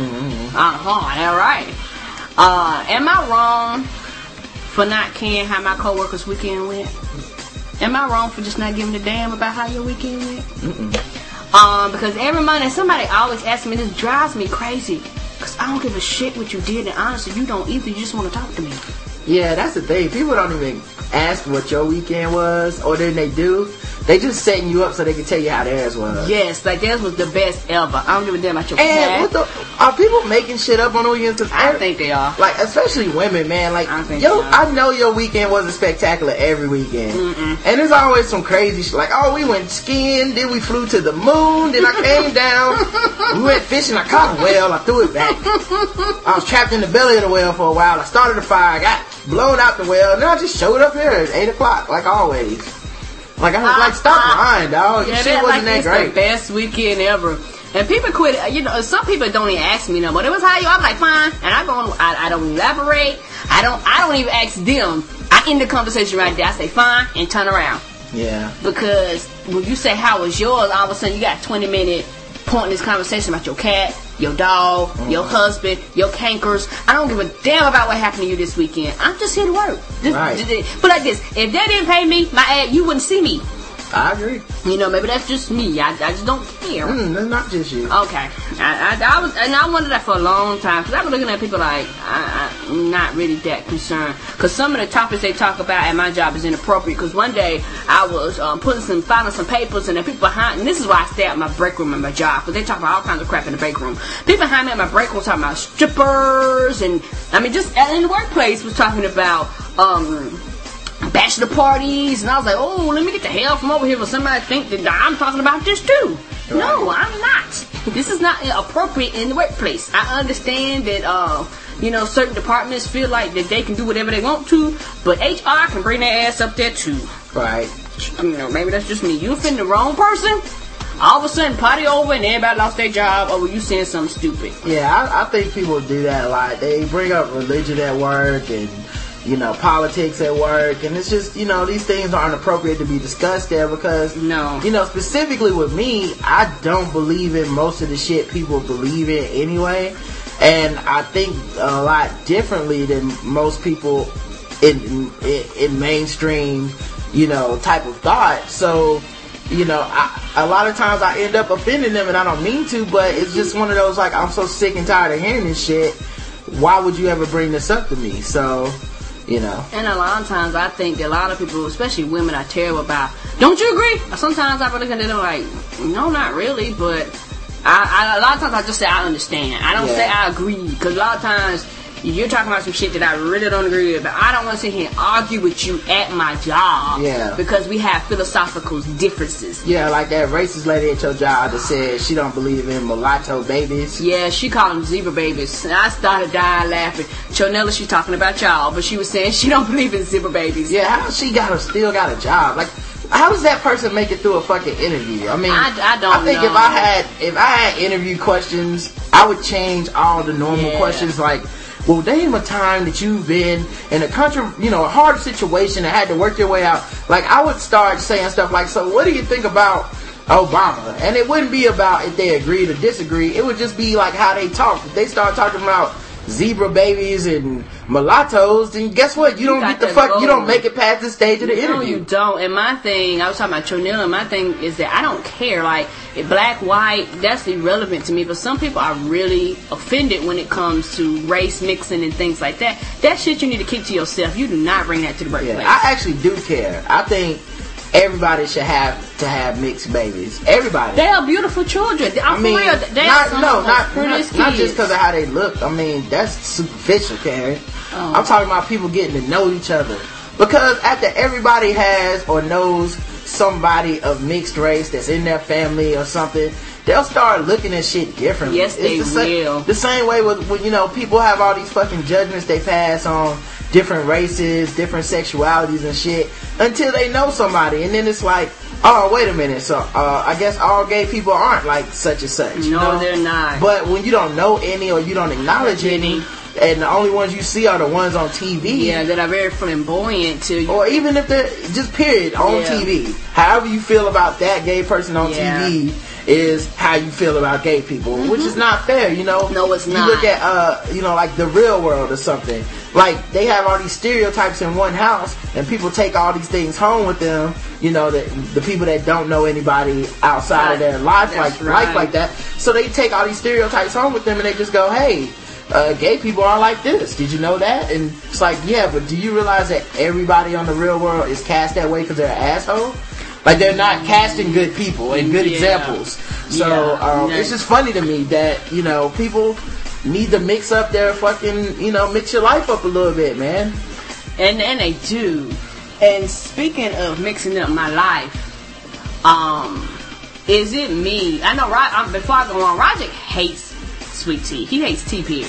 Mm-hmm. Uh huh. All right. Uh, am I wrong for not caring how my coworkers' weekend went? Am I wrong for just not giving a damn about how your weekend went? Um, because every Monday somebody always asks me. This drives me crazy. Cause I don't give a shit what you did, and honestly, you don't either. You just want to talk to me. Yeah, that's the thing. People don't even ask what your weekend was, or then they do. They just setting you up so they can tell you how theirs was. Yes, like theirs was the best ever. I don't give a damn about your And what the are people making shit up on the weekends? 'Cause I think they are. like especially women, man. Like I yo. I know your weekend wasn't spectacular every weekend, and there's always some crazy shit. Like oh, we went skiing, then we flew to the moon, then I came down, we went fishing. I caught a whale, I threw it back. I was trapped in the belly of the whale for a while. I started a fire, I got blown out the well. and then I just showed up here at eight o'clock, like always. Like I was like, stop lying, dog. Yeah, shit wasn't like that it's great. the best weekend ever. And people quit. You know, some people don't even ask me no more. It was how you. I'm like fine, and I go. On, I, I don't elaborate. I don't. I don't even ask them. I end the conversation right there. I say fine and turn around. Yeah. Because when you say how was yours, all of a sudden you got 20 minute pointless conversation about your cat, your dog, Mm-hmm. your husband, your cankers. I don't give a damn about what happened to you this weekend. I'm just here to work. Just- Right. but like this, if they didn't pay me, my ad, you wouldn't see me. I agree. You know, maybe that's just me. I, I just don't care. Mm, that's not just you. Okay, I, I, I was, and I wondered that for a long time because I was looking at people like I, I'm not really that concerned because some of the topics they talk about at my job is inappropriate. Because one day I was um, putting some filing some papers and the people behind, and this is why I stay at my break room in my job because they talk about all kinds of crap in the break room. People behind me at my break room talking about strippers and I mean just in the workplace was talking about um bachelor parties, and I was like, oh, let me get the hell from over here for somebody to think that I'm talking about this too. No, I'm not. This is not appropriate in the workplace. I understand that, uh, you know, certain departments feel like that they can do whatever they want to, but HR can bring their ass up there too. Right. You know, maybe that's just me. You offend the wrong person, all of a sudden party over and everybody lost their job over you saying something stupid. Yeah, I, I think people do that a lot. They bring up religion at work and you know politics at work, and it's just you know these things aren't appropriate to be discussed there because No. you know specifically with me, I don't believe in most of the shit people believe in anyway, and I think a lot differently than most people in in, in mainstream you know type of thought. So you know, I, a lot of times I end up offending them and I don't mean to, but it's just one of those like, I'm so sick and tired of hearing this shit. Why would you ever bring this up to me? So, you know. And a lot of times I think that a lot of people, especially women, are terrible about, don't you agree? Sometimes I look at them like, no, not really, but I, I, a lot of times I just say I understand. I don't Yeah. say I agree, because a lot of times you're talking about some shit that I really don't agree with, but I don't want to sit here and argue with you at my job. Yeah. Because we have philosophical differences. Yeah, like that racist lady at your job that said she don't believe in mulatto babies. Yeah, she called them zebra babies. And I started dying laughing. Chonella, she's talking about y'all, but she was saying she don't believe in zebra babies. Yeah, how she got a, still got a job? Like, how does that person make it through a fucking interview? I mean, I- I don't I think if. I had if I had interview questions, I would change all the normal Yeah. questions. Like, well, name a time that you've been in a country, you know, a hard situation and had to work your way out. Like, I would start saying stuff like, "So, what do you think about?" Obama, and it wouldn't be about if they agreed or disagree. It would just be like how they talk. If they start talking about zebra babies and mulattoes, then guess what? You don't get the fuck. You don't make it past the stage of the No, interview. you don't. And my thing, I was talking about Tronilla, and my thing is that I don't care. Like, black, white, that's irrelevant to me. But some people are really offended when it comes to race mixing and things like that. That shit you need to keep to yourself. You do not bring that to the workplace. Yeah, I actually do care. I think everybody should have to have mixed babies. Everybody. they are beautiful children. I'm I mean, real. They are not, no, not, not, not just because of how they look. I mean, that's superficial, Karen. Oh. I'm talking about people getting to know each other. Because after everybody has or knows somebody of mixed race that's in their family or something, they'll start looking at shit differently. Yes, they the same, will. The same way with, with, you know, people have all these fucking judgments they pass on different races, different sexualities and shit until they know somebody. And then it's like, oh, wait a minute. So, uh, I guess all gay people aren't like such and such. you No, know? they're not. But when you don't know any or you don't acknowledge any, and the only ones you see are the ones on TV, yeah, that are very flamboyant to you. or even if they're just period on Yeah. TV, however you feel about that gay person on Yeah. TV is how you feel about gay people, which is not fair, you know. Mm-hmm. No, it's not. you look at uh, you know, like the real world or something. Like they have all these stereotypes in one house, and people take all these things home with them. You know, that the people that don't know anybody outside of their life That's like right. life like that, so they take all these stereotypes home with them, and they just go, hey. Uh, gay people are like this. Did you know that? And it's like, yeah, but do you realize that everybody on the real world is cast that way because they're an asshole? Like they're not casting good people and good Yeah. examples. So Yeah. um, Yeah. it's just funny to me that you know people need to mix up their fucking you know mix your life up a little bit, man. And and they do. And speaking of mixing up my life, um, is it me? I know. Rod, um, before I go on, Roger hates sweet tea. He hates tea. Period.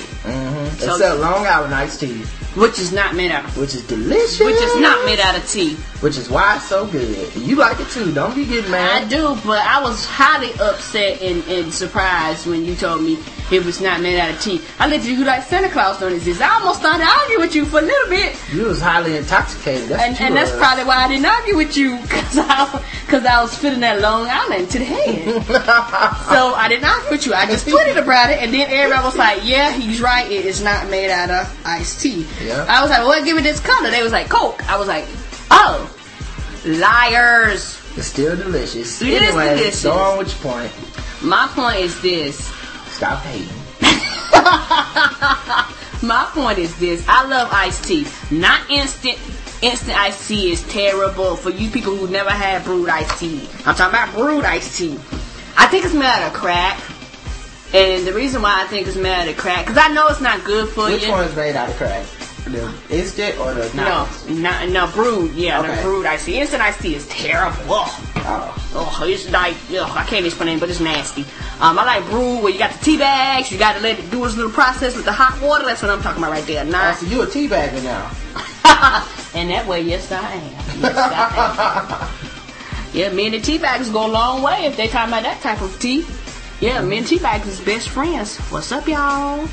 So- Except Long Island iced tea. Which is not made out of which is delicious. which is not made out of tea. Which is why it's so good. You like it too. Don't be getting mad. I do, but I was highly upset and, and surprised when you told me it was not made out of tea. I looked at you like Santa Claus don't exist. I almost started arguing with you for a little bit. You was highly intoxicated. That's And, and that's probably why I didn't argue with you, because I, cause I was feeling that Long Island to the head. so I didn't argue with you. I just tweeted about it, and then everybody was like, yeah, he's right. It is not made out of iced tea. Yeah. I was like, what give it this color. They was like, Coke. I was like, oh, liars. It's still delicious. It is anyway, delicious. go on with your point. My point is this. Stop hating. My point is this. I love iced tea. Not instant. Instant iced tea is terrible for you people who never had brewed iced tea. I'm talking about brewed iced tea. I think it's made out of crack. And the reason why I think it's made out of crack, because I know it's not good for you. Which you. one is made out of crack? The instant or the No, not? no, brewed. Yeah, Okay. the brewed iced tea. Instant iced tea is terrible. Ugh. Oh. Oh, it's like, ugh, I can't explain it, but it's nasty. Um, I like brew where you got the tea bags, you got to let it do its little process with the hot water. That's what I'm talking about right there. Oh, Not so you a tea bagger now. and that way, yes, I am. Yes, I am. yeah, me and the tea bags go a long way if they talking about that type of tea. Yeah, me and tea bags is best friends. What's up, y'all?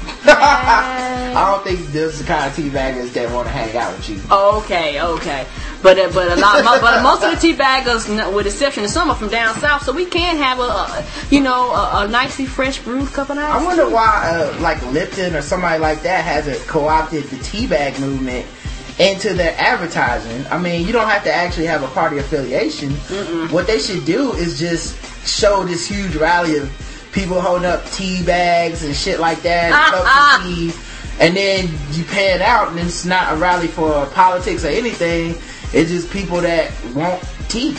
I don't think this is the kind of teabaggers that want to hang out with you. okay, okay. But uh, but a lot, but most of the tea baggers, n- with exception of some, are from down south, so we can have a, a you know a, a nicely fresh brewed cup of ice. I wonder why, uh, like Lipton or somebody like that, hasn't co-opted the teabag movement into their advertising. I mean, you don't have to actually have a party affiliation. What they should do is just show this huge rally of people holding up tea bags and shit like that, tea, and then you pan out, and it's not a rally for politics or anything. It's just people that want tea.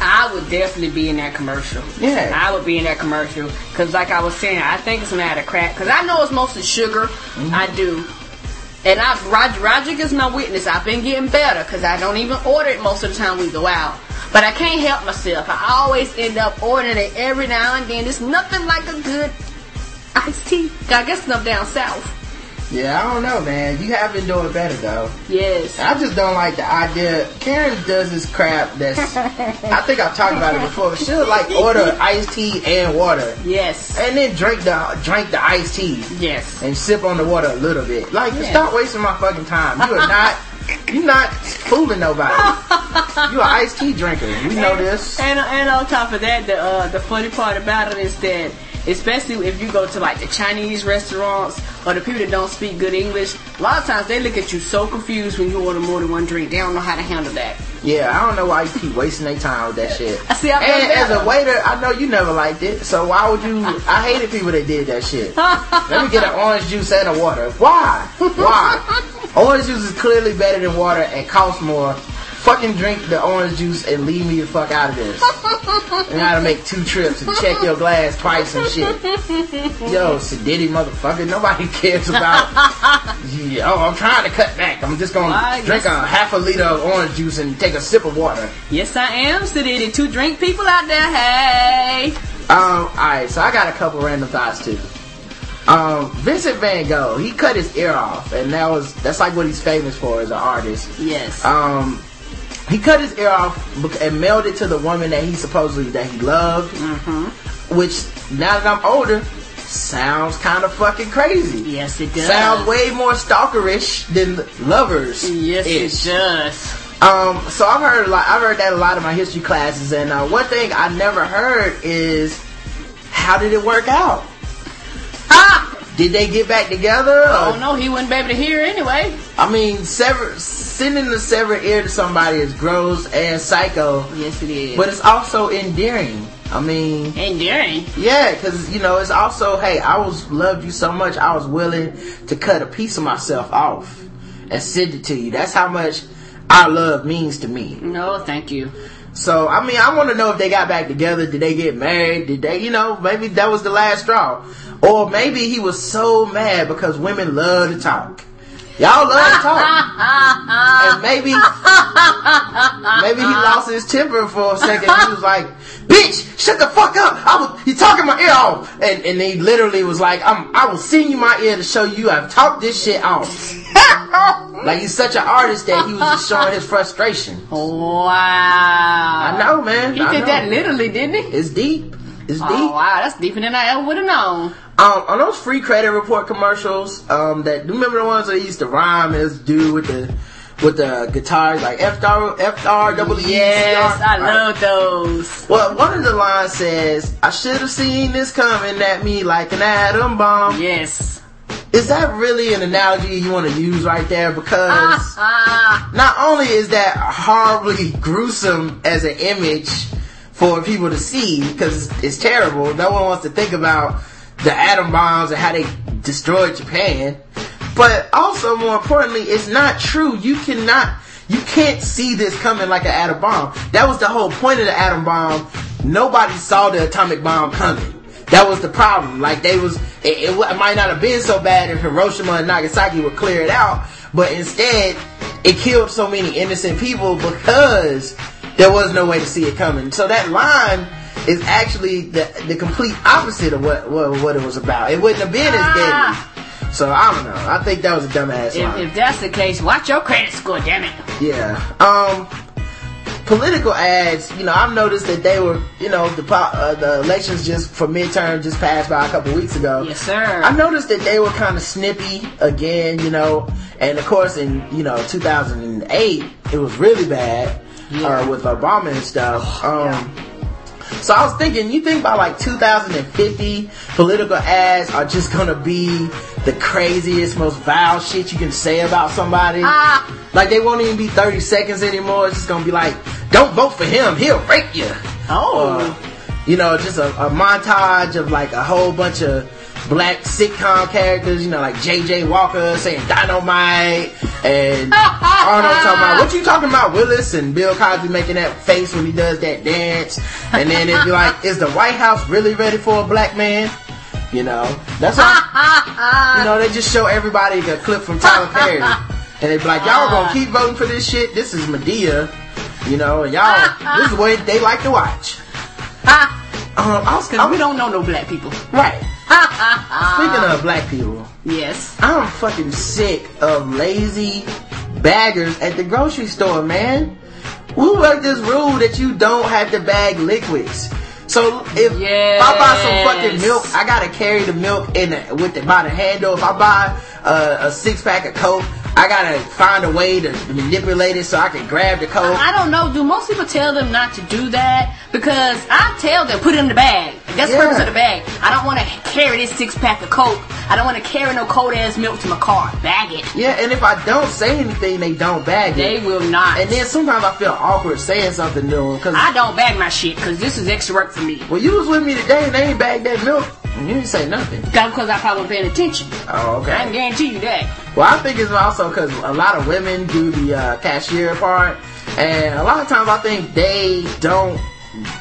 I would definitely be in that commercial. Yeah. I would be in that commercial because, like I was saying, I think it's made out of crack. Because I know it's mostly sugar. Mm-hmm. I do. And I, Roger, Roger is my witness. I've been getting better because I don't even order it most of the time we go out. But I can't help myself. I always end up ordering it every now and then. It's nothing like a good iced tea. I guess up down south. Yeah, I don't know, man. You have been doing better though. Yes. I just don't like the idea. Karen does this crap that's. I think I've talked about it before. She'll like order iced tea and water, Yes. and then drink the drink the iced tea Yes. and sip on the water a little bit. Like, Yeah. stop wasting my fucking time. You are not. You're not fooling nobody. You're an iced tea drinker. We know this. And and on top of that, the uh, the funny part about it is that especially if you go to like the Chinese restaurants or the people that don't speak good English, a lot of times they look at you so confused when you order more than one drink. They don't know how to handle that. Yeah, I don't know why you keep wasting their time with that shit. I see, I and as a waiter, I know you never liked it. So why would you? I hated people that did that shit. Let me get an orange juice and a water. Why? Why? orange juice is clearly better than water and costs more. Fucking drink the orange juice and leave me the fuck out of this. You gotta make two trips and check your glass twice and shit. Yo, sedity motherfucker. Nobody cares about. Yeah, oh, I'm trying to cut back. I'm just gonna Why, drink yes. a half a liter of orange juice and take a sip of water. Yes, I am sedated. Two drink people out there. Hey. Um, alright, so I got a couple random thoughts too. Um, Vincent Van Gogh, he cut his ear off, and that was that's like what he's famous for as an artist. Yes. Um, he cut his ear off and mailed it to the woman that he supposedly that he loved. Mm-hmm. Which now that I'm older, sounds kind of fucking crazy. yes, it does. Sounds way more stalkerish than lovers. Yes, it does. Um, so I've heard a lot, I've heard that a lot of my history classes, and uh, one thing I never heard is how did it work out? Ah! Did they get back together? Oh Or- no, he wouldn't be able to hear anyway. I mean, sever, sending the severed ear to somebody is gross and psycho, Yes, it is. but it's also endearing. I mean, endearing. yeah, because you know it's also hey, I was loved you so much, I was willing to cut a piece of myself off and send it to you. That's how much our love means to me. No, thank you. So I mean, I want to know if they got back together. Did they get married? Did they, you know, maybe that was the last straw, or maybe he was so mad because women love to talk. Y'all love to talk, and maybe maybe he lost his temper for a second. He was like, "Bitch, shut the fuck up! I was you talking my ear off," and and he literally was like, "I'm I will send you my ear to show you I've talked this shit off." Like he's such an artist that he was just showing his frustration. Wow. I know, man. He I did know. that literally, didn't he? It's deep. It's deep. Oh wow, that's deeper than I ever would have known. Um, on those free credit report commercials, um, that you remember the ones that used to rhyme as dude with the with the guitars like F R F R double E. Yes, I love those. Well, one of the lines says, "I should have seen this coming at me like an atom bomb." Yes. Is that really an analogy you want to use right there? Because not only is that horribly gruesome as an image for people to see, because it's terrible. No one wants to think about the atom bombs and how they destroyed Japan. But also, more importantly, it's not true. You cannot, you can't see this coming like an atom bomb. That was the whole point of the atom bomb. Nobody saw the atomic bomb coming. That was the problem. Like they was, it, it, might not have been so bad if Hiroshima and Nagasaki would clear it out, but instead, it killed so many innocent people because there was no way to see it coming. So that line is actually the the complete opposite of what what, what it was about. It wouldn't have been as deadly. So I don't know. I think that was a dumbass if, line. if that's the case, watch your credit score, damn it. Yeah. Um, political ads. You know, I've noticed that they were. You know, the uh, the elections just for midterm just passed by a couple weeks ago. Yes, sir. I noticed that they were kind of snippy again. You know, and of course in you know 2008 it was really bad Yeah. uh, with Obama and stuff. Um. yeah. So I was thinking, you think by like 2050, political ads are just gonna be the craziest, most vile shit you can say about somebody. Ah. Like they won't even be 30 seconds anymore. It's just gonna be like, don't vote for him, he'll rape you. Oh. Or, you know, just a, a montage of like a whole bunch of black sitcom characters, you know, like JJ Walker saying dynamite and Arnold talking about what you talking about, Willis and Bill Cosby making that face when he does that dance. And then it'd be like, is the White House really ready for a black man? You know, that's why, you know, they just show everybody a clip from Tyler Perry. And they'd be like, y'all gonna keep voting for this shit? This is Madea. You know, and y'all, this is what they like to watch. Um, I was, Because we don't know no black people. Right. Speaking of black people, Yes. I'm fucking sick of lazy baggers at the grocery store, man. Who made this rule that you don't have to bag liquids? So if, if I buy some fucking milk, I gotta carry the milk in the, with the, by the handle. If I buy uh, a six pack of Coke, I gotta find a way to manipulate it so I can grab the Coke. I don't know. Do most people tell them not to do that? Because I tell them put it in the bag. That's the Yeah. purpose of the bag. I don't want to carry this six pack of Coke. I don't want to carry no cold ass milk to my car. Bag it. Yeah, and if I don't say anything, they don't bag They it. They will not. And then sometimes I feel awkward saying something to them because I don't bag my shit because this is extra work for me. Well, you was with me today and they ain't bagged that milk. And you didn't say nothing. That's because I probably wasn't paying attention. Oh, okay. I can guarantee you that. Well, I think it's also because a lot of women do the uh, cashier part. And a lot of times I think they don't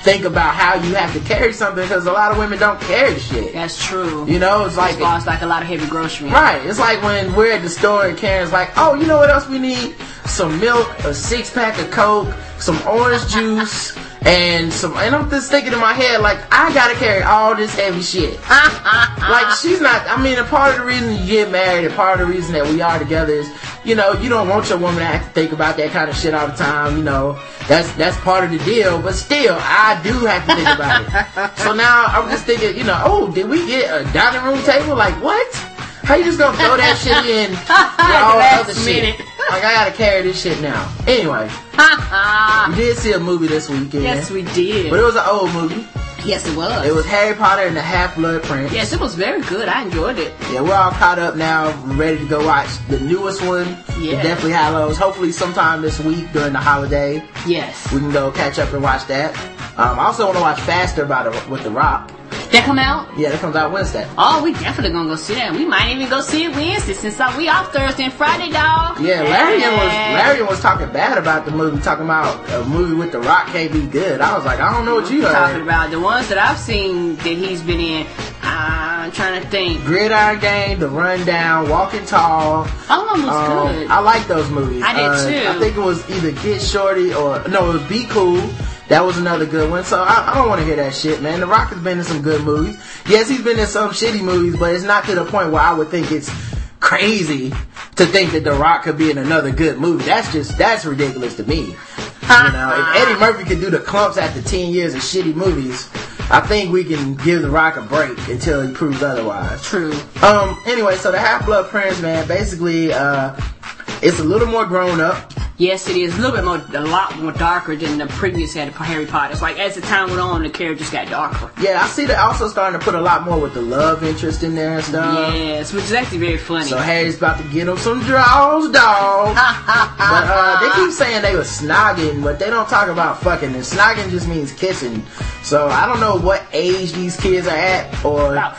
think about how you have to carry something because a lot of women don't carry shit. That's true. You know, it's like... As like a lot of heavy groceries. Right. It's like when we're at the store and Karen's like, oh, you know what else we need? Some milk, a six pack of Coke, some orange juice, and some, and I'm just thinking in my head, like, I gotta carry all this heavy shit. like, she's not, I mean, a part of the reason you get married, a part of the reason that we are together is, you know, you don't want your woman to have to think about that kind of shit all the time, you know. That's, that's part of the deal, but still, I do have to think about it. so now I'm just thinking, you know, oh, did we get a dining room table? Like, what? How you just gonna throw that shit in all the other shit? minute. Like I gotta carry this shit now. Anyway, we did see a movie this weekend. yes, we did. But it was an old movie. yes, it was. It was Harry Potter and the Half Blood Prince. Yes, it was very good. I enjoyed it. Yeah, we're all caught up now, ready to go watch the newest one, Yeah. the Deathly Hallows. Hopefully sometime this week during the holiday, Yes. we can go catch up and watch that. Um, I also want to watch Faster by the, with The Rock. That come out? Yeah, that comes out Wednesday. Oh, we definitely gonna go see that. We might even go see it Wednesday since uh, we off Thursday and Friday, dog. Yeah, Larian was Larian was talking bad about the movie, talking about a movie with The Rock can't be good. I was like, I don't know what you are talking about the ones that I've seen that he's been in. I'm trying to think. Gridiron Gang, The Rundown, Walking Tall. All of them was Um, good. I like those movies. I did Uh, too. I think it was either Get Shorty or no, it was Be Cool. That was another good one. So I, I don't want to hear that shit, man. The Rock has been in some good movies. Yes, he's been in some shitty movies, but it's not to the point where I would think it's crazy to think that The Rock could be in another good movie. That's just that's ridiculous to me. You know, if Eddie Murphy could do the Klumps after ten years of shitty movies, I think we can give The Rock a break until he proves otherwise. True. Um. Anyway, so the Half Blood Prince, man, basically, uh, it's a little more grown up. Yes, it is a little bit more, a lot more darker than the previous Harry Potter. It's like as the time went on, the characters got darker. Yeah, I see that also starting to put a lot more with the love interest in there and stuff. Yes, which is actually very funny. So Harry's about to get him some draws, dog. but uh, they keep saying they were snogging, but they don't talk about fucking. And snogging just means kissing. So I don't know what age these kids are at, or. About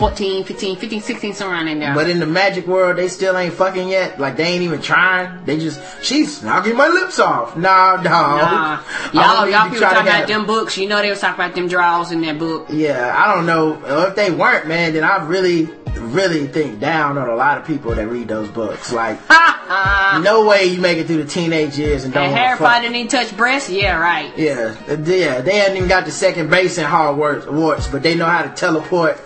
14, 15, 15, 16, somewhere around in there. But in the magic world, they still ain't fucking yet. Like they ain't even trying. They just she's knocking my lips off. Nah, dog. Nah. Y'all, y'all people talking about them books. You know they was talking about them draws in that book. Yeah, I don't know if they weren't, man. Then I really, really think down on a lot of people that read those books. Like, no way you make it through the teenage years and don't. And Harry Potter didn't touch breasts. Yeah, right. Yeah, uh, yeah. They hadn't even got the second base in Hogwarts, but they know how to teleport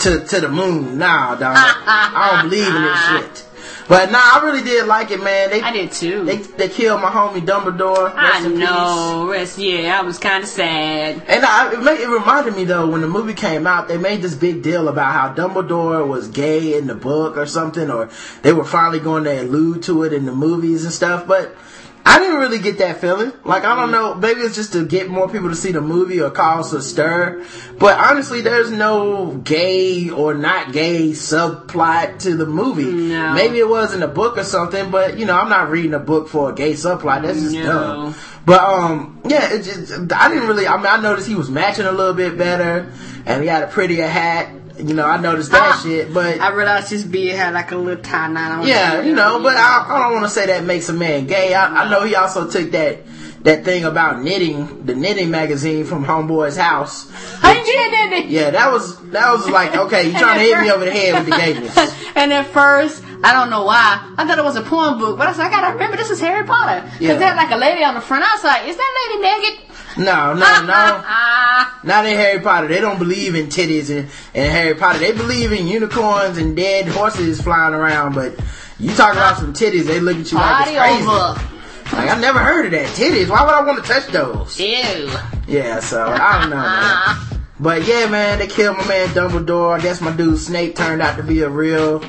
to, to the moon. Nah, dog. I don't believe in this shit. But nah, I really did like it, man. They, I did too. They they killed my homie Dumbledore. I know. Rest, yeah, I was kind of sad. And I, it, made, it reminded me though when the movie came out, they made this big deal about how Dumbledore was gay in the book or something, or they were finally going to allude to it in the movies and stuff. But I didn't really get that feeling. Like, I don't know, maybe it's just to get more people to see the movie or cause a stir. But honestly, there's no gay or not gay subplot to the movie. No. Maybe it was in a book or something, but you know, I'm not reading a book for a gay subplot. That's just No. dumb. But um, yeah, it just I didn't really. I mean, I noticed he was matching a little bit better, and he had a prettier hat. You know, I noticed that Ah, shit, but I realized his beard had like a little tie knot on it. yeah, you know, but I, I don't want to say that makes a man gay. I, I know he also took that that thing about knitting, the knitting magazine from Homeboy's house. I did, didn't? Yeah, that was that was like okay, you trying to hit me over the head with the gayness. and at first, I don't know why, I thought it was a porn book, but I like, I gotta remember this is Harry Potter. Cause Yeah. they had like a lady on the front. I was like, is that lady naked? No, no, no. Not in Harry Potter. They don't believe in titties and, and Harry Potter. They believe in unicorns and dead horses flying around. But you talk about some titties, they look at you like it's crazy. Like I never heard of that titties. Why would I want to touch those? Ew. Yeah, so I don't know, man. But yeah, man, they killed my man Dumbledore. I guess my dude Snape turned out to be a real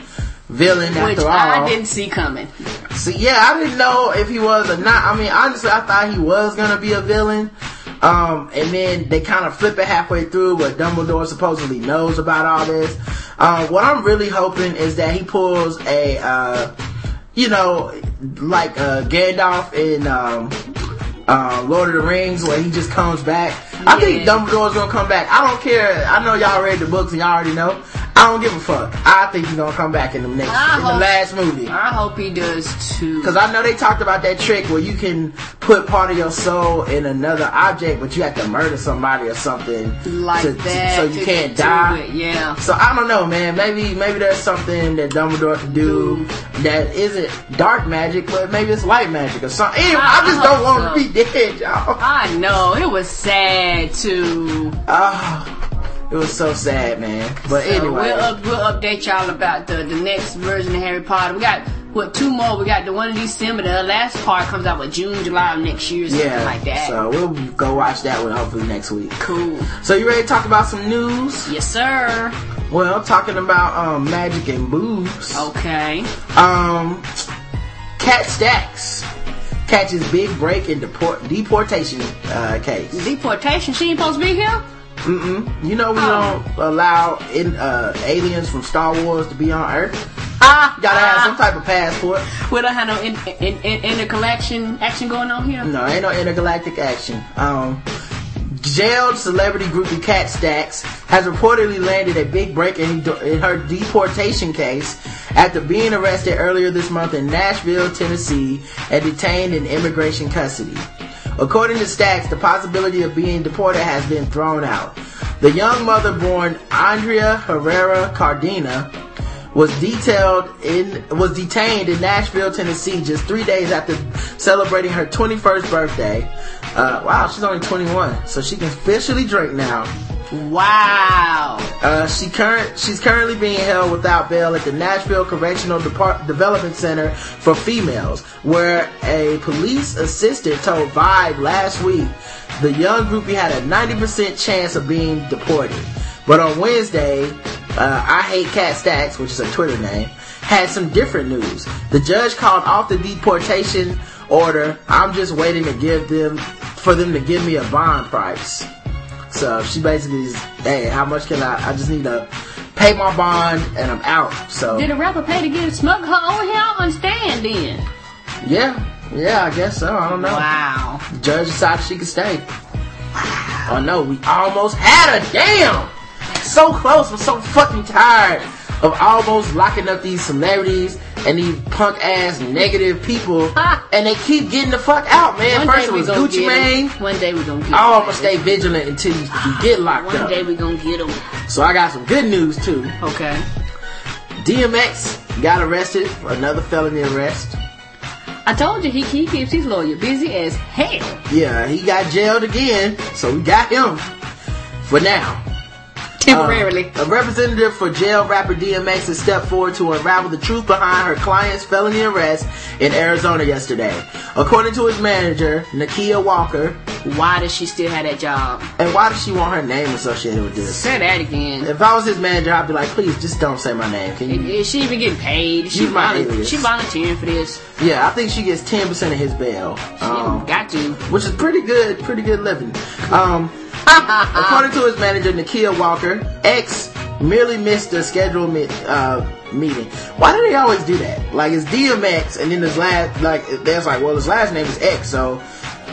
villain Which after all. I didn't see coming. See, yeah, I didn't know if he was or not. I mean, honestly, I thought he was gonna be a villain. Um, and then they kind of flip it halfway through where Dumbledore supposedly knows about all this. Um, what I'm really hoping is that he pulls a, uh, you know, like, uh, Gandalf in, um, uh, Lord of the Rings where he just comes back. I think Dumbledore's gonna come back. I don't care. I know y'all read the books and y'all already know. I don't give a fuck. I think he's gonna come back in the next, I in the last movie. I hope he does too. Cause I know they talked about that trick where you can put part of your soul in another object, but you have to murder somebody or something like to- to- that. so you to- can't to die. it, Yeah. So I don't know, man. Maybe maybe there's something that Dumbledore can do that isn't dark magic, but maybe it's light magic or something. Anyway, I, I just don't hope want so. to be dead, y'all. I know. It was sad too. Oh, it was so sad, man. But So anyway, we'll, up, we'll update y'all about the, the next version of Harry Potter. We got what two more? We got the one in December. The last part comes out with June, July of next year, something yeah. like that. So we'll go watch that one hopefully next week. cool. So you ready to talk about some news? Yes, sir. Well, talking about um, magic and boobs. Okay. Um, Kat Stacks catches big break in deport- deportation uh, case. Deportation. She ain't supposed to be here. Mm-mm. You know we Oh. don't allow in, uh, aliens from Star Wars to be on Earth. Ah, gotta have some type of passport. We don't have no in, in, in, intercollection action going on here. No, ain't no intergalactic action. Um, jailed celebrity groupie Kat Stacks has reportedly landed a big break in, in her deportation case after being arrested earlier this month in Nashville, Tennessee, and detained in immigration custody. According to Stacks, the possibility of being deported has been thrown out. The young mother born Andrea Herrera Cardina was detailed in was detained in Nashville, Tennessee, just three days after celebrating her 21st birthday. Uh, wow, she's only 21, so she can officially drink now. Wow. Uh, she current she's currently being held without bail at the Nashville Correctional Depart- Development Center for females, where a police assistant told Vibe last week the young groupie had a 90% chance of being deported. But on Wednesday, uh, I hate Kat Stacks, which is a Twitter name, had some different news. The judge called off the deportation order. I'm just waiting to give them for them to give me a bond price. So she basically is, hey, how much can I? I just need to pay my bond and I'm out. So Did a rapper pay to get a smoke her over here? I don't understand then. yeah, yeah, I guess so. I don't know. Wow. The judge decided she could stay. Wow. Oh no, we almost had her. Damn, so close. I'm so fucking tired of almost locking up these celebrities and these punk ass negative people, and they keep getting the fuck out, man. One First it was Gucci. Mane. One day we gonna get I'm 'em. gonna stay vigilant until you, you get locked One up. One day we gonna get them. So I got some good news too. Okay. DMX got arrested for another felony arrest. I told you he, he keeps his lawyer busy as hell. Yeah, he got jailed again, so we got him for now. Temporarily. Uh, a representative for jail rapper DMX has stepped forward to unravel the truth behind her client's felony arrest in Arizona yesterday. According to his manager, Nakia Walker, Why does she still have that job? and why does she want her name associated with this? Say that again. If I was his manager, I'd be like, please just don't say my name. Can you? Is she even getting paid? Is She, alias. she volunteering for this. Yeah, I think she gets 10% of his bail. She Um, got to. which is pretty good, pretty good living. Um, according to his manager, Nakia Walker, X merely missed the scheduled me- uh, meeting. Why do they always do that? Like it's DMX, and then his last, like that's like, well, his last name is X, so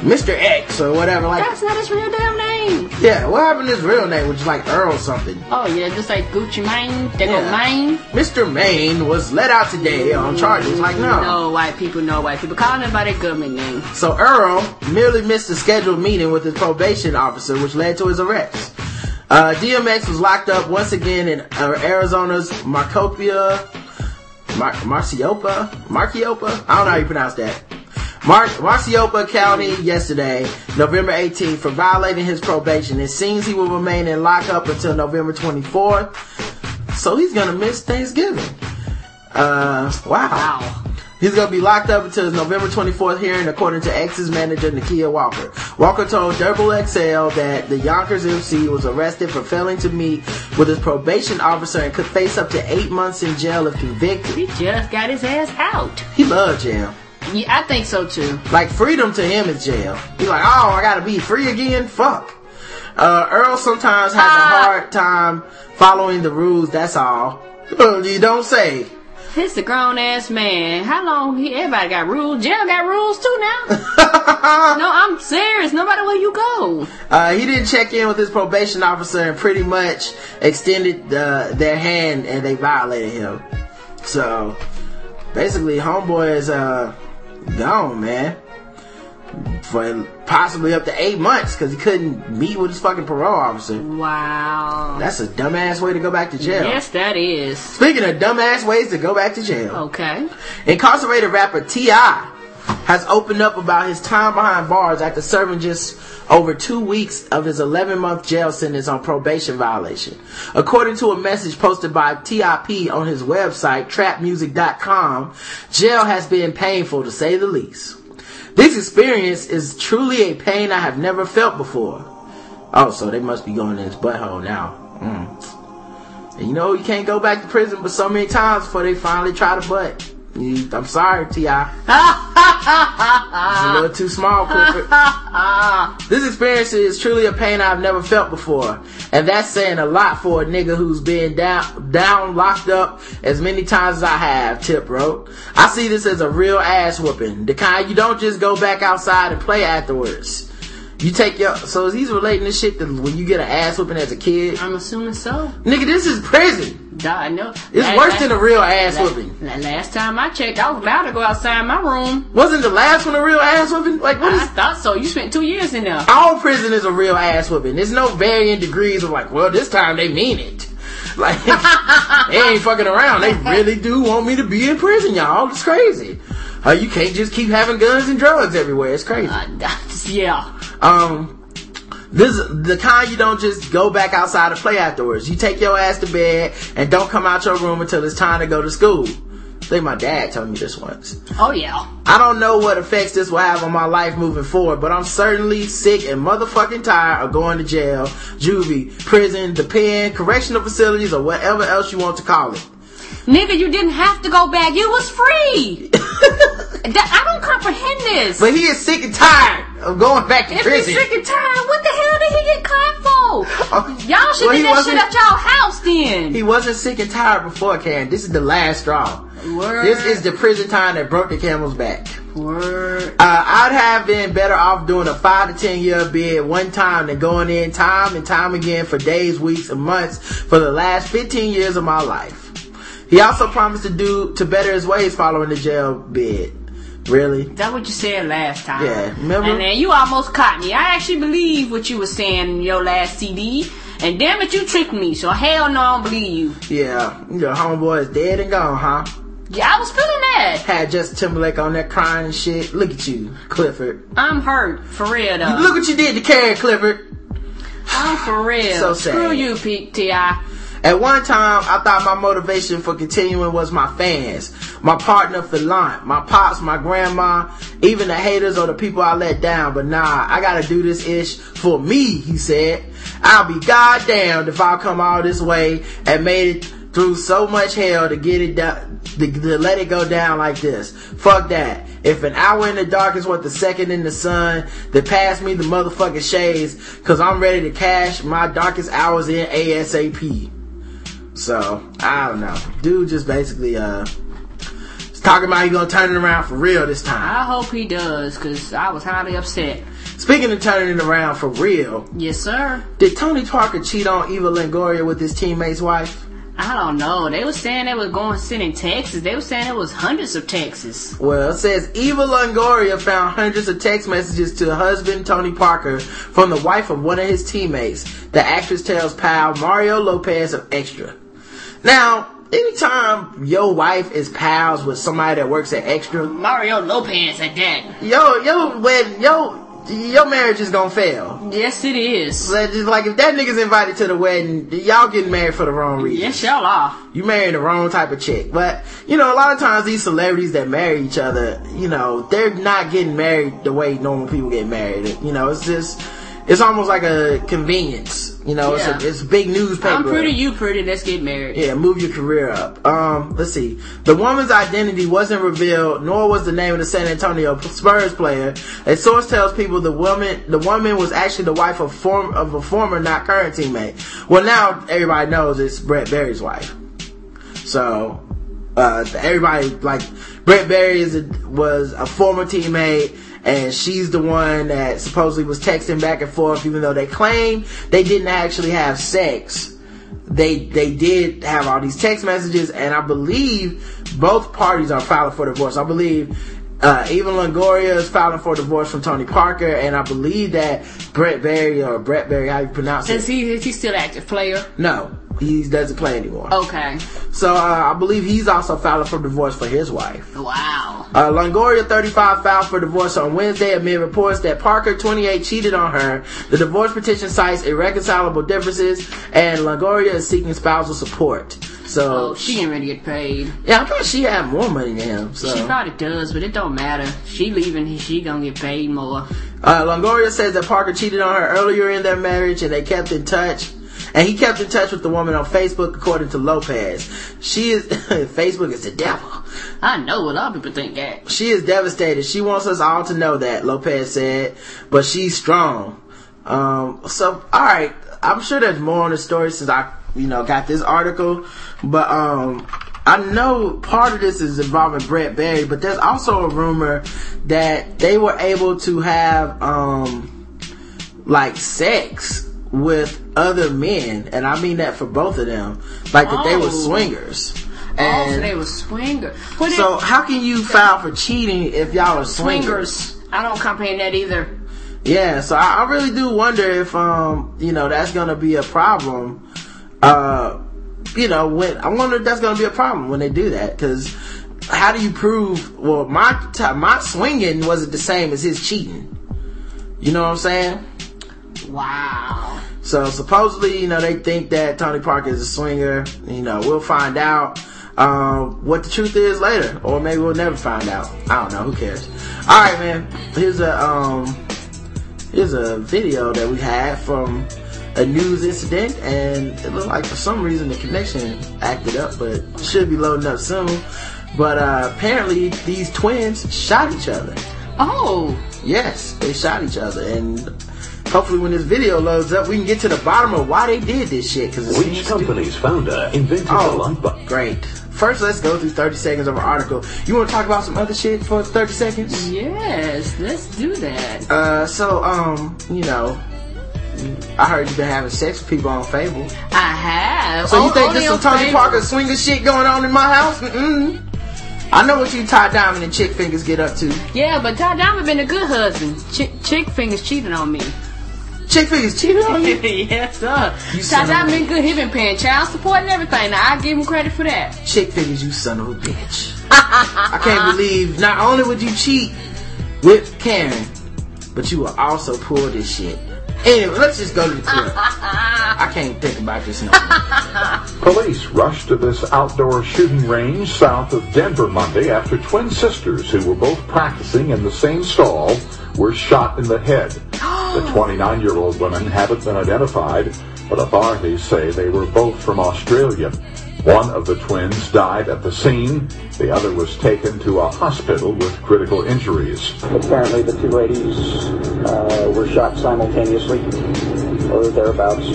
Mr. X or whatever. Like, That's not his real damn name. yeah, what happened to his real name, which is like Earl something? Oh yeah, just like Gucci Mane. They go Yeah. Mane. Mr. Mane was let out today on charges. Like, no. No white people, no white people. Call them by their government name. So Earl merely missed a scheduled meeting with his probation officer, which led to his arrest. Uh, DMX was locked up once again in uh, Arizona's Marcopia, Mar- Marciopa, Marciopa. I don't know how you pronounce that. Mar- Marciopa County yesterday, November 18th, for violating his probation. It seems he will remain in lockup until November 24th. So he's gonna miss Thanksgiving. Uh, wow. Wow. He's gonna be locked up until his November 24th hearing, according to X's manager Nakia Walker. Walker told Double XL that the Yonkers MC was arrested for failing to meet with his probation officer and could face up to eight months in jail if convicted. He just got his ass out. He loved jail. Yeah, I think so too. Like freedom to him is jail. He's like, oh, I gotta be free again. Fuck. Uh, Earl sometimes has a Ah. hard time following the rules. That's all. Uh, you don't say. He's a grown ass man. How long? He, everybody got rules. Jail got rules too now. no, I'm serious. Nobody where you go. Uh, he didn't check in with his probation officer and pretty much extended uh, their hand and they violated him. So basically, homeboy is uh, gone, man, for possibly up to eight months because he couldn't meet with his fucking parole officer. Wow. That's a dumbass way to go back to jail. Yes, that is. Speaking of dumbass ways to go back to jail, Okay. incarcerated rapper T.I. has opened up about his time behind bars after serving just over two weeks of his 11 month jail sentence on probation violation. According to a message posted by TIP on his website, trapmusic.com, jail has been painful to say the least. This experience is truly a pain I have never felt before. Oh, so they must be going in his butthole now. Mm. And you know, you can't go back to prison but so many times before they finally try to butt. You- I'm sorry, T.I. It's a little too small, Clifford. this experience is truly a pain I've never felt before. And that's saying a lot for a nigga who's been down, down, locked up as many times as I have, Tip wrote. I see this as a real ass whooping. The kind you don't just go back outside and play afterwards. You take your, so he's relating this shit to when you get an ass whooping as a kid. I'm assuming so. Nigga, this is prison. Duh, I know. It's Last- worse last- than a real ass la- whooping. Last time I checked, I was allowed to go outside my room. Wasn't the last one a real ass whooping? Like, what I is, thought so. You spent two years in there. all prison is a real ass whooping. There's no varying degrees of like, well, this time they mean it. Like, they ain't fucking around. They really do want me to be in prison, y'all. It's crazy. Uh, you can't just keep having guns and drugs everywhere. It's crazy. Uh, yeah. Um, This the kind you don't just go back outside to play afterwards. You take your ass to bed and don't come out your room until it's time to go to school. I think my dad told me this once. Oh yeah. I don't know what effects this will have on my life moving forward, but I'm certainly sick and motherfucking tired of going to jail, juvie, prison, the pen, correctional facilities, or whatever else you want to call it. Nigga, you didn't have to go back. You was free. I don't comprehend this. But he is sick and tired of going back to if prison. he's sick and tired, what the hell did he get clapped for? Y'all should Well, get that shit at y'all house then. He wasn't sick and tired before, Karen. This is the last straw. Word. This is the prison time that broke the camel's back. Word. Uh, I'd have been better off doing a five to ten year bid one time than going in time and time again for days, weeks, and months for the last 15 years of my life. He also promised to do to better his ways following the jail bid. Really? That's what you said last time. Yeah, remember? And then you almost caught me. I actually believe what you were saying in your last CD. And damn it, you tricked me. So hell no, I don't believe you. Yeah, your homeboy is dead and gone, huh? Yeah, I was feeling that. Had Justin Timberlake on that crying and shit. Look at you, Clifford. I'm hurt. For real though. Look what you did to Karen Clifford. I'm for real. So sad. Screw you, Pete T.I. At one time, I thought my motivation for continuing was my fans, my partner lunch, my pops, my grandma, even the haters or the people I let down. But nah, I gotta do this ish for me, he said. I'll be goddamned if I come all this way and made it through so much hell to get it down, to, to let it go down like this. Fuck that. If an hour in the dark is worth a second in the sun, then pass me the motherfucking shades, cause I'm ready to cash my darkest hours in ASAP. So, I don't know. Dude just basically, uh, is talking about he gonna turn it around for real this time. I hope he does, cause I was highly upset. Speaking of turning it around for real, Yes, sir. did Tony Parker cheat on Eva Longoria with his teammate's wife? I don't know. They were saying they were going sit in Texas. They were saying it was hundreds of Texas. Well, it says Eva Longoria found hundreds of text messages to husband Tony Parker from the wife of one of his teammates. The actress tells pal Mario Lopez of Extra. Now, anytime your wife is pals with somebody that works at Extra, Mario Lopez at that. yo, yo, when yo, your marriage is gonna fail. Yes, it is. Like, like if that nigga's invited to the wedding, y'all getting married for the wrong reason. Yes, y'all are. You marrying the wrong type of chick. But, you know, a lot of times these celebrities that marry each other, you know, they're not getting married the way normal people get married. You know, it's just, it's almost like a convenience. You know, Yeah. it's a, it's big newspaper. I'm pretty, you pretty. Let's get married. Yeah, move your career up. Um, let's see. The woman's identity wasn't revealed, nor was the name of the San Antonio Spurs player. A source tells people the woman, the woman was actually the wife of form of a former, not current teammate. Well, now everybody knows it's Brent Barry's wife. So, uh, everybody like Brent Barry is a, was a former teammate. And she's the one that supposedly was texting back and forth, even though they claim they didn't actually have sex they they did have all these text messages, and I believe both parties are filing for divorce. I believe uh, Eva Longoria is filing for divorce from Tony Parker, and I believe that Brent Barry or Brent Barry, how you pronounce Is it? he, is he still active player? No, he doesn't play anymore. Okay. So uh, I believe he's also filing for divorce for his wife. Wow. Uh, Longoria, 35, filed for divorce on Wednesday amid reports that Parker, 28, cheated on her. The divorce petition cites irreconcilable differences, and Longoria is seeking spousal support. So, Oh, she didn't really get paid. yeah, I thought she had more money than him. So, She probably does, but it don't matter. She leaving, she gonna get paid more. uh, Longoria says that Parker cheated on her earlier in their marriage, and they kept in touch. And he kept in touch with the woman on Facebook, according to Lopez. She is Facebook is the devil. I know a lot of people think that. She is devastated. She wants us all to know that, Lopez said, but she's strong. Um, so, alright, I'm sure there's more on the story since I, you know, got this article, but, um, I know part of this is involving Brent Barry, but there's also a rumor that they were able to have, um, like sex with other men, and I mean that for both of them, like that they were Oh. swingers. oh, so And they were swinger. What so it- how can you file for cheating if y'all are swingers? swingers. I don't comprehend that either. Yeah, so I, I really do wonder if um you know that's gonna be a problem. Uh, you know when I wonder if that's gonna be a problem when they do that because how do you prove? Well, my my swinging wasn't the same as his cheating. You know what I'm saying? Wow. So supposedly, you know, they think that Tony Parker is a swinger. You know, we'll find out um, what the truth is later, or maybe we'll never find out. I don't know. Who cares? All right, man. Here's a um, here's a video that we had from a news incident, and it looked like for some reason the connection acted up, but should be loading up soon. But uh, apparently, these twins shot each other. Oh. Yes, they shot each other, and hopefully, when this video loads up, we can get to the bottom of why they did this shit. Because which company's founder invented oh, the light bulb? Great. First, let's go through 30 seconds of our article. You want to talk about some other shit for 30 seconds? Yes, let's do that. Uh, so, um, you know, I heard you've been having sex with people on Fable. I have. So you O- think only there's some on Tony Fable. Parker swinger shit going on in my house? Mm-mm. I know what you Ty Diamond and Chick Fingers get up to. Yeah, but Ty Diamond been a good husband. Chick, Chick Fingers cheating on me. Chick Fingers cheated on you? yes, sir. You Ty son of been good. He been paying child support and everything. Now I give him credit for that. Chick Fingers, you son of a bitch. I can't believe not only would you cheat with Karen, but you will also pull this shit. Anyway, let's just go to the clip. I can't think about this no. Police rushed to this outdoor shooting range south of Denver Monday after twin sisters who were both practicing in the same stall were shot in the head. The 29-year-old women haven't been identified, but authorities say they were both from Australia. One of the twins died at the scene. The other was taken to a hospital with critical injuries. Apparently, the two ladies uh, were shot simultaneously, or thereabouts.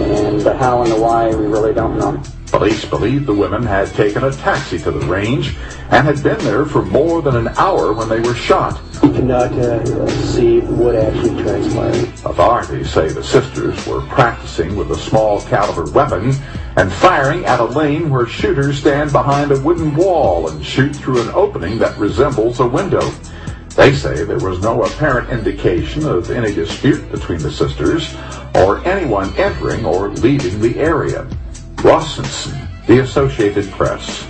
And the how and the why, we really don't know. Police believe the women had taken a taxi to the range and had been there for more than an hour when they were shot. We cannot uh, see what actually transpired. Authorities say the sisters were practicing with a small caliber weapon and firing at a lane where shooters stand behind a wooden wall and shoot through an opening that resembles a window. They say there was no apparent indication of any dispute between the sisters or anyone entering or leaving the area. Ross Simpson, The Associated Press.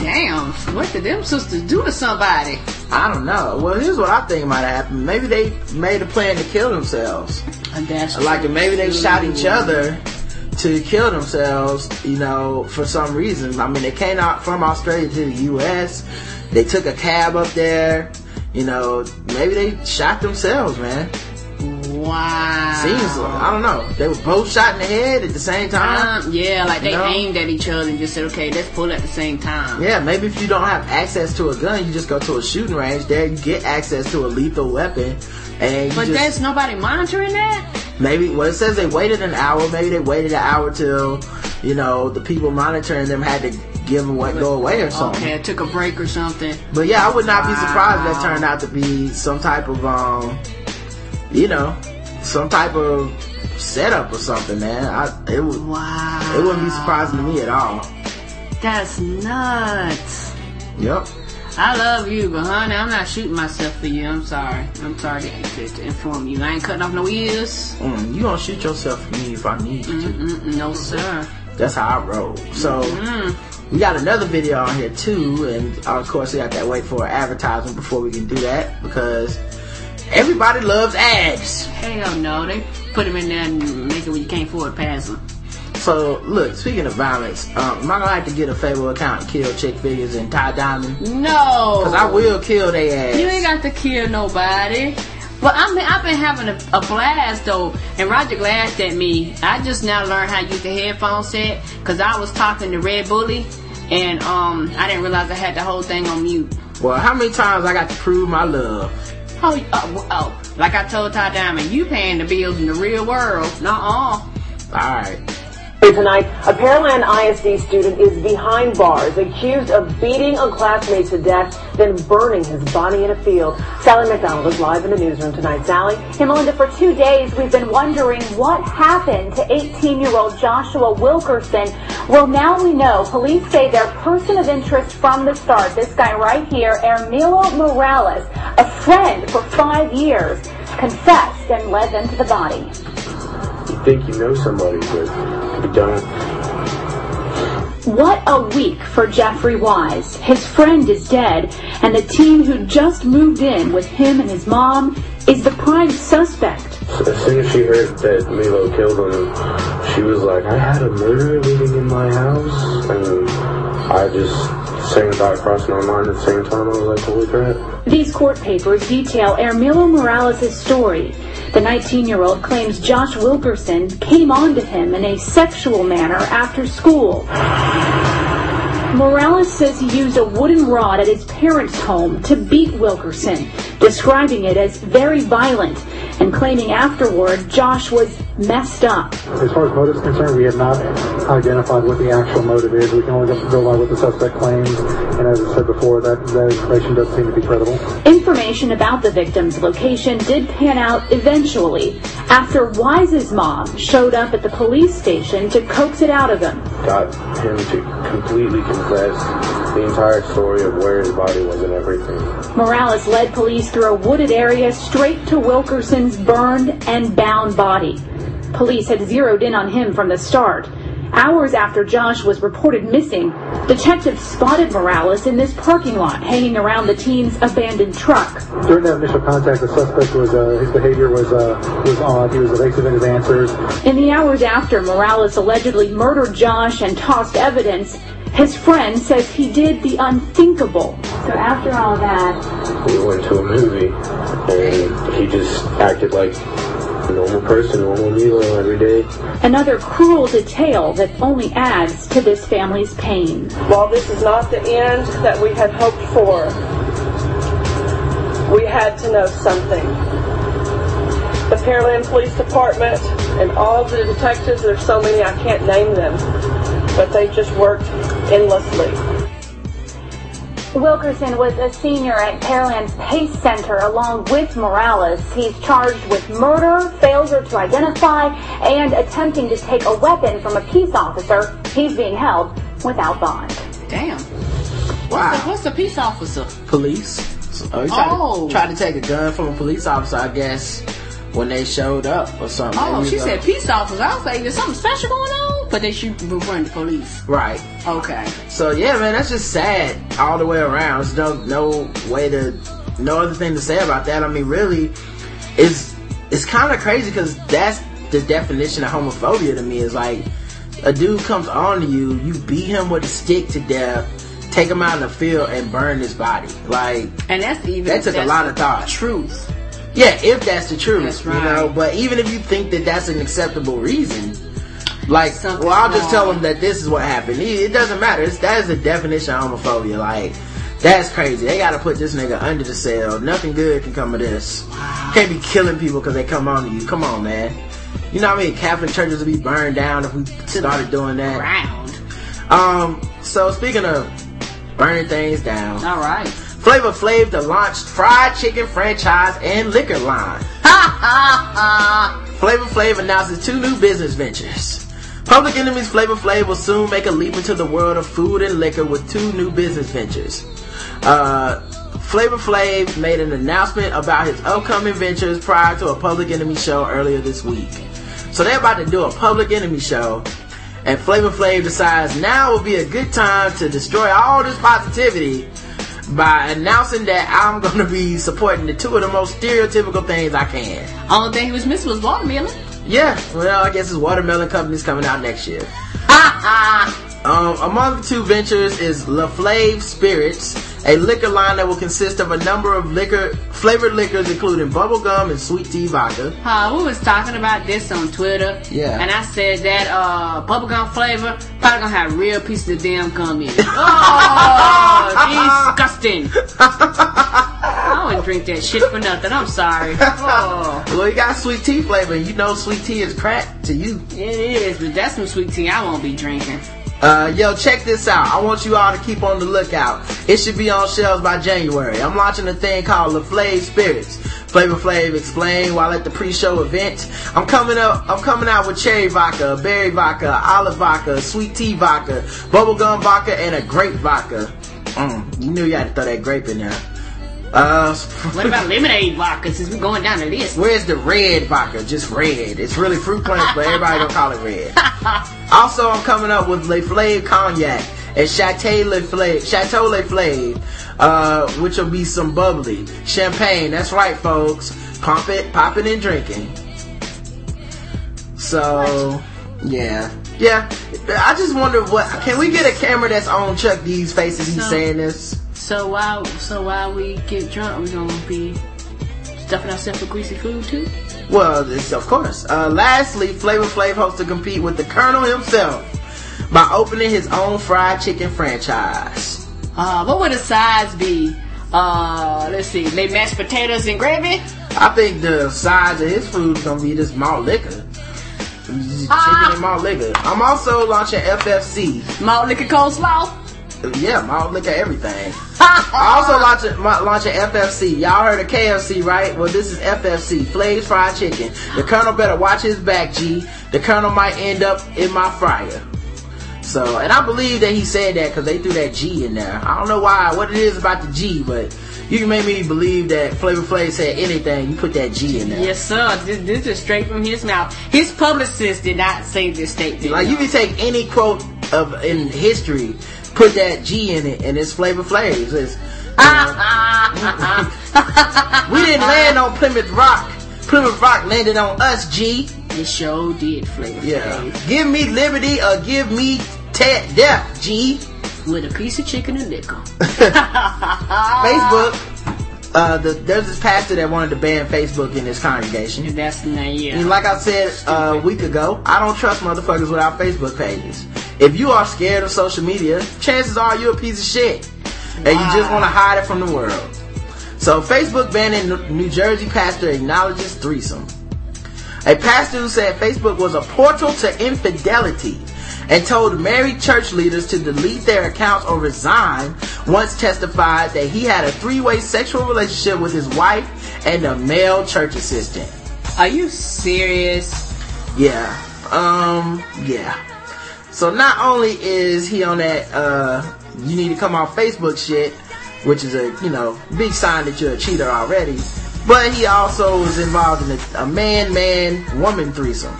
Damn, what did them sisters do to somebody? I don't know. Well, here's what I think might have happened. Maybe they made a plan to kill themselves. And that's Like maybe they shot each other to kill themselves, you know, for some reason. I mean, they came out from Australia to the U.S. They took a cab up there. You know, maybe they shot themselves, man. Wow. Seems like, I don't know. They were both shot in the head at the same time. Um, yeah, like they No. aimed at each other and just said, okay, let's pull at the same time. Yeah, maybe if you don't have access to a gun, you just go to a shooting range. There, you get access to a lethal weapon, and But just there's nobody monitoring that? maybe. Well, it says they waited an hour. Maybe they waited an hour till you know the people monitoring them had to give them what go away or something. Okay, I took a break or something. But yeah, I would not be surprised if that turned out to be some type of um, you know, some type of setup or something, man. I it would Wow. it wouldn't be surprising to me at all. That's nuts. Yep. I love you, but honey, I'm not shooting myself for you. I'm sorry. I'm sorry to, to, to inform you. I ain't cutting off no ears. Mm, you gonna shoot yourself for me if I need you to. Mm-mm, no, sir. That's how I roll. So we got another video on here too, and of course we got that wait for advertisement before we can do that because everybody loves ads. Hell no. They put them in there and make it where you can't afford to pass them. So look, speaking of violence, um, am I gonna have to get a Fable account and kill chick fingers and Ty Diamond? No. Cause I will kill they ass. You ain't got to kill nobody. But I mean, I've been having a, a blast though, and Roger laughed at me. I just now learned how to use the headphone set because I was talking to Red Bully, and um, I didn't realize I had the whole thing on mute. well, how many times I got to prove my love? Oh, oh, oh. like I told Ty Diamond, you paying the bills in the real world. not all. Alright. Tonight, a Pearland ISD student is behind bars, accused of beating a classmate to death, then burning his body in a field. Sally McDonald is live in the newsroom tonight. Sally? Hey, Melinda, for two days we've been wondering what happened to 18-year-old Joshua Wilkerson. Well, now we know. Police say their person of interest from the start, this guy right here, Ermilo Morales, a friend for five years, confessed and led them to the body. You think you know somebody, but you don't. What a week for Jeffrey Wise. His friend is dead, and the teen who just moved in with him and his mom is the prime suspect. as soon as she heard that Milo killed him, she was like, I had a murderer living in my house, and I just same thought crossed my mind at the same time. I was like, holy crap. These court papers detail Ermilo Morales' story. The 19-year-old claims Josh Wilkerson came on to him in a sexual manner after school. Morales says he used a wooden rod at his parents' home to beat Wilkerson, describing it as very violent and claiming afterward Josh was messed up. As far as motive is concerned, we have not identified what the actual motive is. We can only go by what the suspect claims, and as I said before, that, that information does seem to be credible. Information about the victim's location did pan out eventually after Wise's mom showed up at the police station to coax it out of him. Got him to completely confess the entire story of where his body was and everything. Morales led police through a wooded area straight to Wilkerson's burned and bound body. Police had zeroed in on him from the start. Hours after Josh was reported missing, detectives spotted Morales in this parking lot hanging around the teen's abandoned truck. During that initial contact, the suspect was, uh, his behavior was, uh, was odd. He was evasive in his answers. In the hours after Morales allegedly murdered Josh and tossed evidence, his friend says he did the unthinkable. So after all that, We went to a movie, and he just acted like a normal person, normal Milo every day. another cruel detail that only adds to this family's pain. While this is not the end that we had hoped for, we had to know something. The Pearland Police Department and all the detectives, there's so many I can't name them, but they just worked endlessly. Wilkerson was a senior at Pearland's PACE Center along with Morales. He's charged with murder, failure to identify, and attempting to take a weapon from a peace officer. He's being held without bond. Damn. Wow. What's the, what's the peace officer? Police. So oh, he tried, Oh. to, tried to take a gun from a police officer, I guess, when they showed up or something. Oh, she the- uh, said peace officer. I was like, there's something special going on? But they shoot referring to police. Right. Okay. So yeah, man, that's just sad all the way around. There's no no way to no other thing to say about that. I mean, really, it's it's kind of crazy because that's the definition of homophobia to me. Is like a dude comes on to you, you beat him with a stick to death, take him out in the field and burn his body. Like And that's even that took a lot of thought. Truth. Yeah, if that's the truth, That's you know. But even if you think that that's an acceptable reason, like, Something's well, I'll just tell them that this is what happened. It doesn't matter. It's, that is the definition of homophobia. Like, that's crazy. They got to put this nigga under the cell. Nothing good can come of this. Can't be killing people because they come on to you. Come on, man. You know what I mean? Catholic churches would be burned down if we started doing that. Round. Um. So speaking of burning things down, All right. Flavor Flav to launch fried chicken franchise and liquor line. Ha ha ha! Flavor Flav announces two new business ventures. Public Enemy's Flavor Flav will soon make a leap into the world of food and liquor with two new business ventures. Uh, Flavor Flav made an announcement about his upcoming ventures prior to a Public Enemy show earlier this week. So they're about to do a Public Enemy show, and Flavor Flav decides now would be a good time to destroy all this positivity by announcing that I'm to be supporting the two of the most stereotypical things I can. Only thing he was missing was watermelon. Yeah, well, I guess his watermelon company's coming out next year. Um, among the two ventures is La Flave Spirits, a liquor line that will consist of a number of liquor flavored liquors, including bubblegum and sweet tea vodka. Uh, we was talking about this on Twitter. Yeah. And I said that uh, bubblegum flavor probably gonna have real pieces of damn gum in it. Oh, disgusting. I wouldn't drink that shit for nothing. I'm sorry. Oh, Well, you got sweet tea flavor. You know, sweet tea is crack to you. it is, but that's some sweet tea I won't be drinking. Uh, yo, check this out. I want you all to keep on the lookout. It should be on shelves by January. I'm launching a thing called La Flave Spirits. Flavor Flav explained while at the pre-show event. I'm coming up. I'm coming out with cherry vodka, berry vodka, olive vodka, sweet tea vodka, bubblegum vodka, and a grape vodka. Mm, you knew you had to throw that grape in there. Uh, What about lemonade vodka since we're going down the list? Where's the red vodka? Just red. It's really fruit punch, but everybody don't call it red. also, I'm coming up with Le Flave Cognac and Chateau Le Flave, Chateau Le Flave, uh, which will be some bubbly champagne. That's right, folks. Pump it, pop it, and drinking. So, yeah. Yeah. I just wonder what, can we get a camera that's on Chuck D's face as he's So- saying this? So while so while we get drunk, we're gonna be stuffing ourselves with greasy food too. Well, of course. Uh, lastly, Flavor Flav hopes to compete with the Colonel himself by opening his own fried chicken franchise. Uh, what would the size be? Uh, let's see, maybe mashed potatoes and gravy. I think the size of his food is gonna be this malt liquor. Chicken and malt liquor. I'm also launching FFC. Malt liquor coleslaw. Yeah, malt liquor everything. I also launching ma- launching FFC. Y'all heard of KFC, right? Well, this is FFC, Flav's Fried Chicken. The Colonel better watch his back, G. The Colonel might end up in my fryer. So, and I believe that he said that because they threw that G in there. I don't know why, what it is about the G, but you can make me believe that Flavor Flav said anything. You put that G in there. Yes, sir. This, this is straight from his mouth. His publicist did not say this statement. Like you can take any quote of in history, put that G in it, and it's Flavor Flav. It's, we didn't land on Plymouth Rock. Plymouth Rock landed on us, G. It sure did, Flavor Yeah. Flav. Give me liberty or give me te- death, G. With a piece of chicken and nickel. Facebook. Uh, the, there's this pastor that wanted to ban Facebook in his congregation. That's not yeah. And like I said uh, a week ago, I don't trust motherfuckers without Facebook pages. If you are scared of social media, chances are you're a piece of shit. And you just want to hide it from the world. So Facebook banning New Jersey pastor acknowledges threesome. A pastor who said Facebook was a portal to infidelity and told married church leaders to delete their accounts or resign once testified that he had a three-way sexual relationship with his wife and a male church assistant. Are you serious? Yeah. Um, yeah. So not only is he on that uh you need to come off Facebook shit, which is a, you know, big sign that you're a cheater already, but he also was involved in a, a man man woman threesome,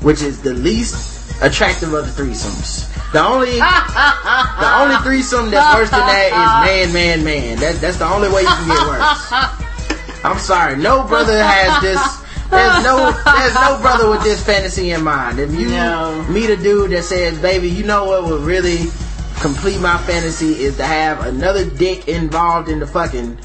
which is the least attractive of the threesomes. The only the only threesome that's worse than that is man man man. That that's the only way you can get worse. I'm sorry, no brother has this. There's no, there's no brother with this fantasy in mind. If you No. meet a dude that says, "Baby, you know what would really complete my fantasy is to have another dick involved in the fucking,"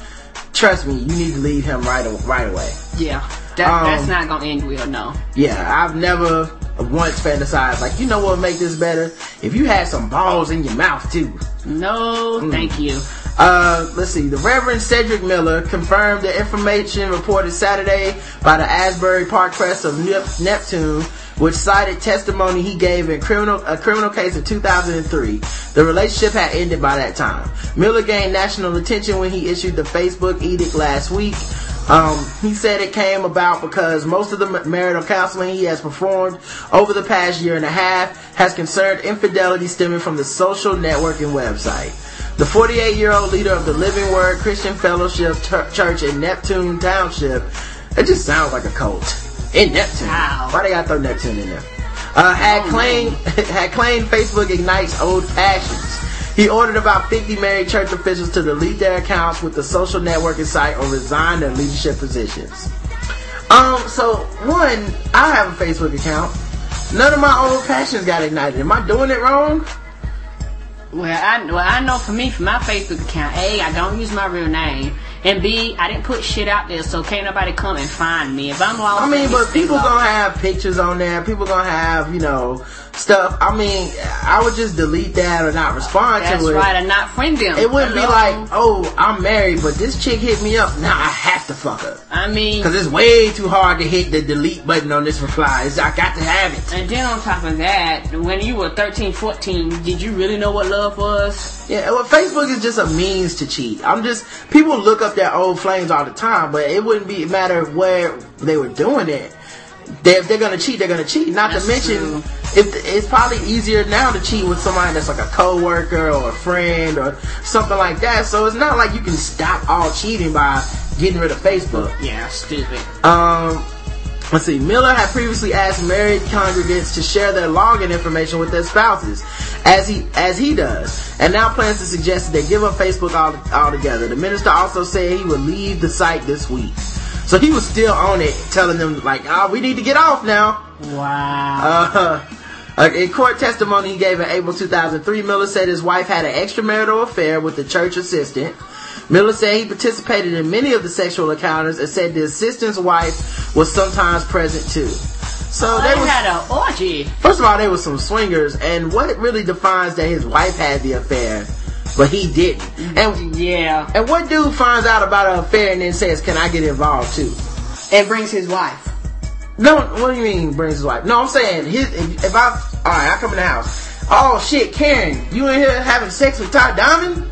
trust me, you need to leave him right, right away. Yeah. That, Um, that's not gonna end well, no. Yeah, I've never once fantasized like, you know what would make this better? If you had some balls in your mouth too. No, Mm. thank you. Uh, let's see. The Reverend Cedric Miller confirmed the information reported Saturday by the Asbury Park Press of Nep- Neptune, which cited testimony he gave in criminal a criminal case in 2003. The relationship had ended by that time. Miller gained national attention when he issued the Facebook edict last week. Um, he said it came about because most of the marital counseling he has performed over the past year and a half has concerned infidelity stemming from the social networking website. The 48 year old leader of the Living Word Christian Fellowship Church in Neptune Township, it just sounds like a cult. In Neptune. Wow. Why they gotta throw Neptune in there? Uh, had claimed, had claimed Facebook ignites old passions. He ordered about 50 married church officials to delete their accounts with the social networking site or resign their leadership positions. Um, so one, I have a Facebook account. None of my old passions got ignited. Am I doing it wrong? Well, I well I know for me, for my Facebook account, A, I don't use my real name, and B, I didn't put shit out there, so can't nobody come and find me. If I'm lost, I mean, but people gonna have pictures on there. People gonna have, you know, stuff. I mean, I would just delete that or not respond That's to it. That's right, and not friend them. It wouldn't be like, oh, I'm married, but this chick hit me up. Now I have to fuck her. I mean, Cause it's way too hard to hit the delete button on this reply. It's, I got to have it. and then on top of that, when you were 13, 14, did you really know what love was? Yeah, well, Facebook is just a means to cheat. I'm just people look up their old flames all the time, but it wouldn't be a matter of where they were doing it. They, if they're gonna cheat, they're gonna cheat. Not That's to mention, if it's probably easier now to cheat with somebody that's like a coworker or a friend or something like that. So it's not like you can stop all cheating by getting rid of Facebook. Yeah, stupid. Um, let's see. Miller had previously asked married congregants to share their login information with their spouses, as he as he does, and now plans to suggest that they give up Facebook all altogether. The minister also said he would leave the site this week, so he was still on it, telling them like, "Ah, we need to get off now." Wow. Uh, in court testimony he gave in April 2003, Miller said his wife had an extramarital affair with the church assistant. Miller said he participated in many of the sexual encounters and said the assistant's wife was sometimes present too. So Oh, they they was, had an orgy. first of all, they were some swingers, and what really defines that his wife had the affair, but he didn't. And Yeah. and what dude finds out about an affair and then says, "Can I get involved too?" And brings his wife. No, what do you mean brings his wife? No, I'm saying his. If I, all right, I come in the house. Oh shit, Karen, you in here having sex with Todd Diamond?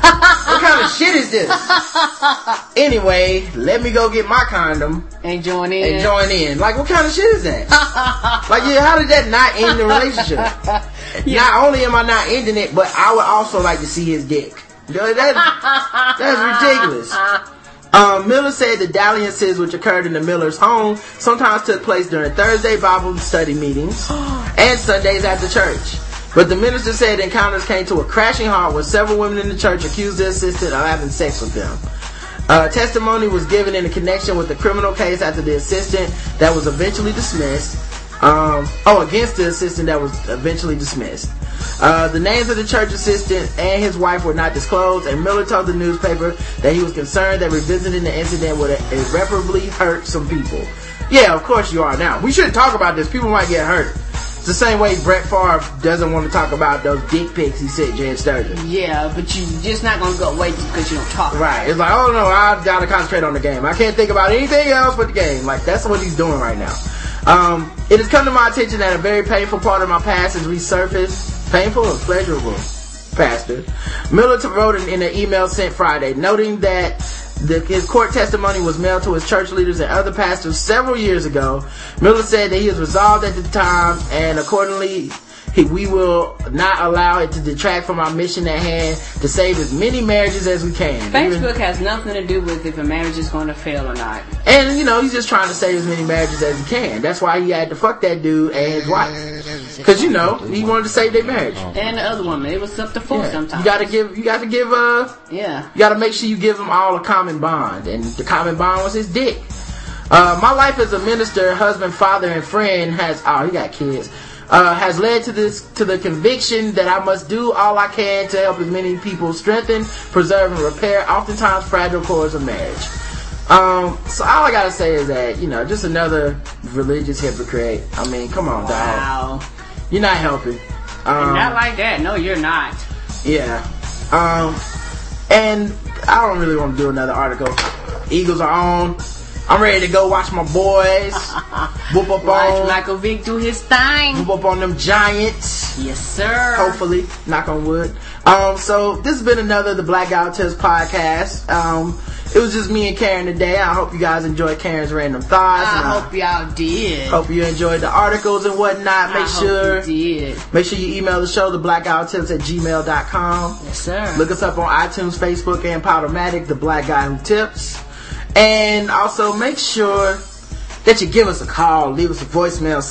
What kind of shit is this? Anyway, let me go get my condom And join in. and join in. Like, what kind of shit is that? like, yeah, how did that not end the relationship? Not only am I not ending it, but I would also like to see his dick. That, that's ridiculous. Um, Miller said the dalliances which occurred in the Miller's home sometimes took place during Thursday Bible study meetings and Sundays at the church. But the minister said encounters came to a crashing halt when several women in the church accused the assistant of having sex with them. Uh, testimony was given in connection with the criminal case after the assistant that was eventually dismissed. Um, oh, against the assistant that was eventually dismissed. Uh, the names of the church assistant and his wife were not disclosed, and Miller told the newspaper that he was concerned that revisiting the incident would irreparably hurt some people. Yeah, of course you are now. We shouldn't talk about this. People might get hurt. It's the same way Brett Favre doesn't want to talk about those dick pics he sent Jenn Sterger. Yeah, but you're just not gonna go away because you don't talk. Right. It's like, oh no, I gotta concentrate on the game. I can't think about anything else but the game. Like, that's what he's doing right now. Um, it has come to my attention that a very painful part of my past has resurfaced. Painful or pleasurable? Pastor. Miller wrote in an email sent Friday, noting that the, his court testimony was mailed to his church leaders and other pastors several years ago. Miller said that he is resolved at the time and accordingly we will not allow it to detract from our mission at hand to save as many marriages as we can. Even- Facebook has nothing to do with if a marriage is going to fail or not. and you know, he's just trying to save as many marriages as he can. That's why he had to fuck that dude and his wife. Cause you know, he wanted to save their marriage. And the other woman, it was up to four Yeah. sometimes. You gotta give, you gotta give, uh, yeah. you gotta make sure you give them all a common bond. And the common bond was his dick. Uh, my life as a minister, husband, father, and friend has, oh, he got kids, uh, has led to this, to the conviction that I must do all I can to help as many people strengthen, preserve, and repair oftentimes fragile cords of marriage. Um, so all I gotta say is that, you know, just another religious hypocrite. I mean, come on, dog. Wow. You're not helping. Um, not like that. No, you're not. yeah. Um, and I don't really want to do another article. Eagles are on. I'm ready to go watch my boys. Whoop up Watch on. Michael Vick do his thing. Whoop up on them Giants. Yes, sir. Hopefully, knock on wood. Um, so this has been another the Black Guy Who Tips podcast. Um, it was just me and Karen today. I hope you guys enjoyed Karen's random thoughts. and I hope y'all did. Hope you enjoyed the articles and whatnot. Make I sure you did. make sure you email the show the black guy who tips at gmail.com. Yes, sir. Look us up on iTunes, Facebook, and Podomatic, the black guy who tips. And also make sure that you give us a call, leave us a voicemail.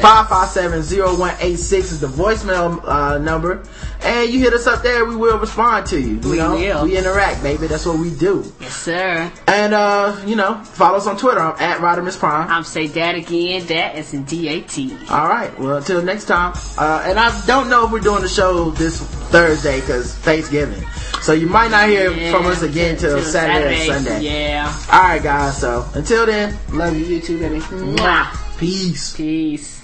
704-557-0186 is the voicemail uh, number. And you hit us up there, we will respond to you. you We know? will. We interact, baby. That's what we do. Yes, sir. And uh, you know, follow us on Twitter. I'm at Rodimus Prime. I'm say that again. That is in D-A-T. All right. Well, until next time. Uh, and I don't know if we're doing the show this Thursday because Thanksgiving. So you might not hear Yeah, from us again till till Saturday, or Sunday. Yeah. All right, guys. So until then, love you. You too, baby. Mwah. Peace. Peace.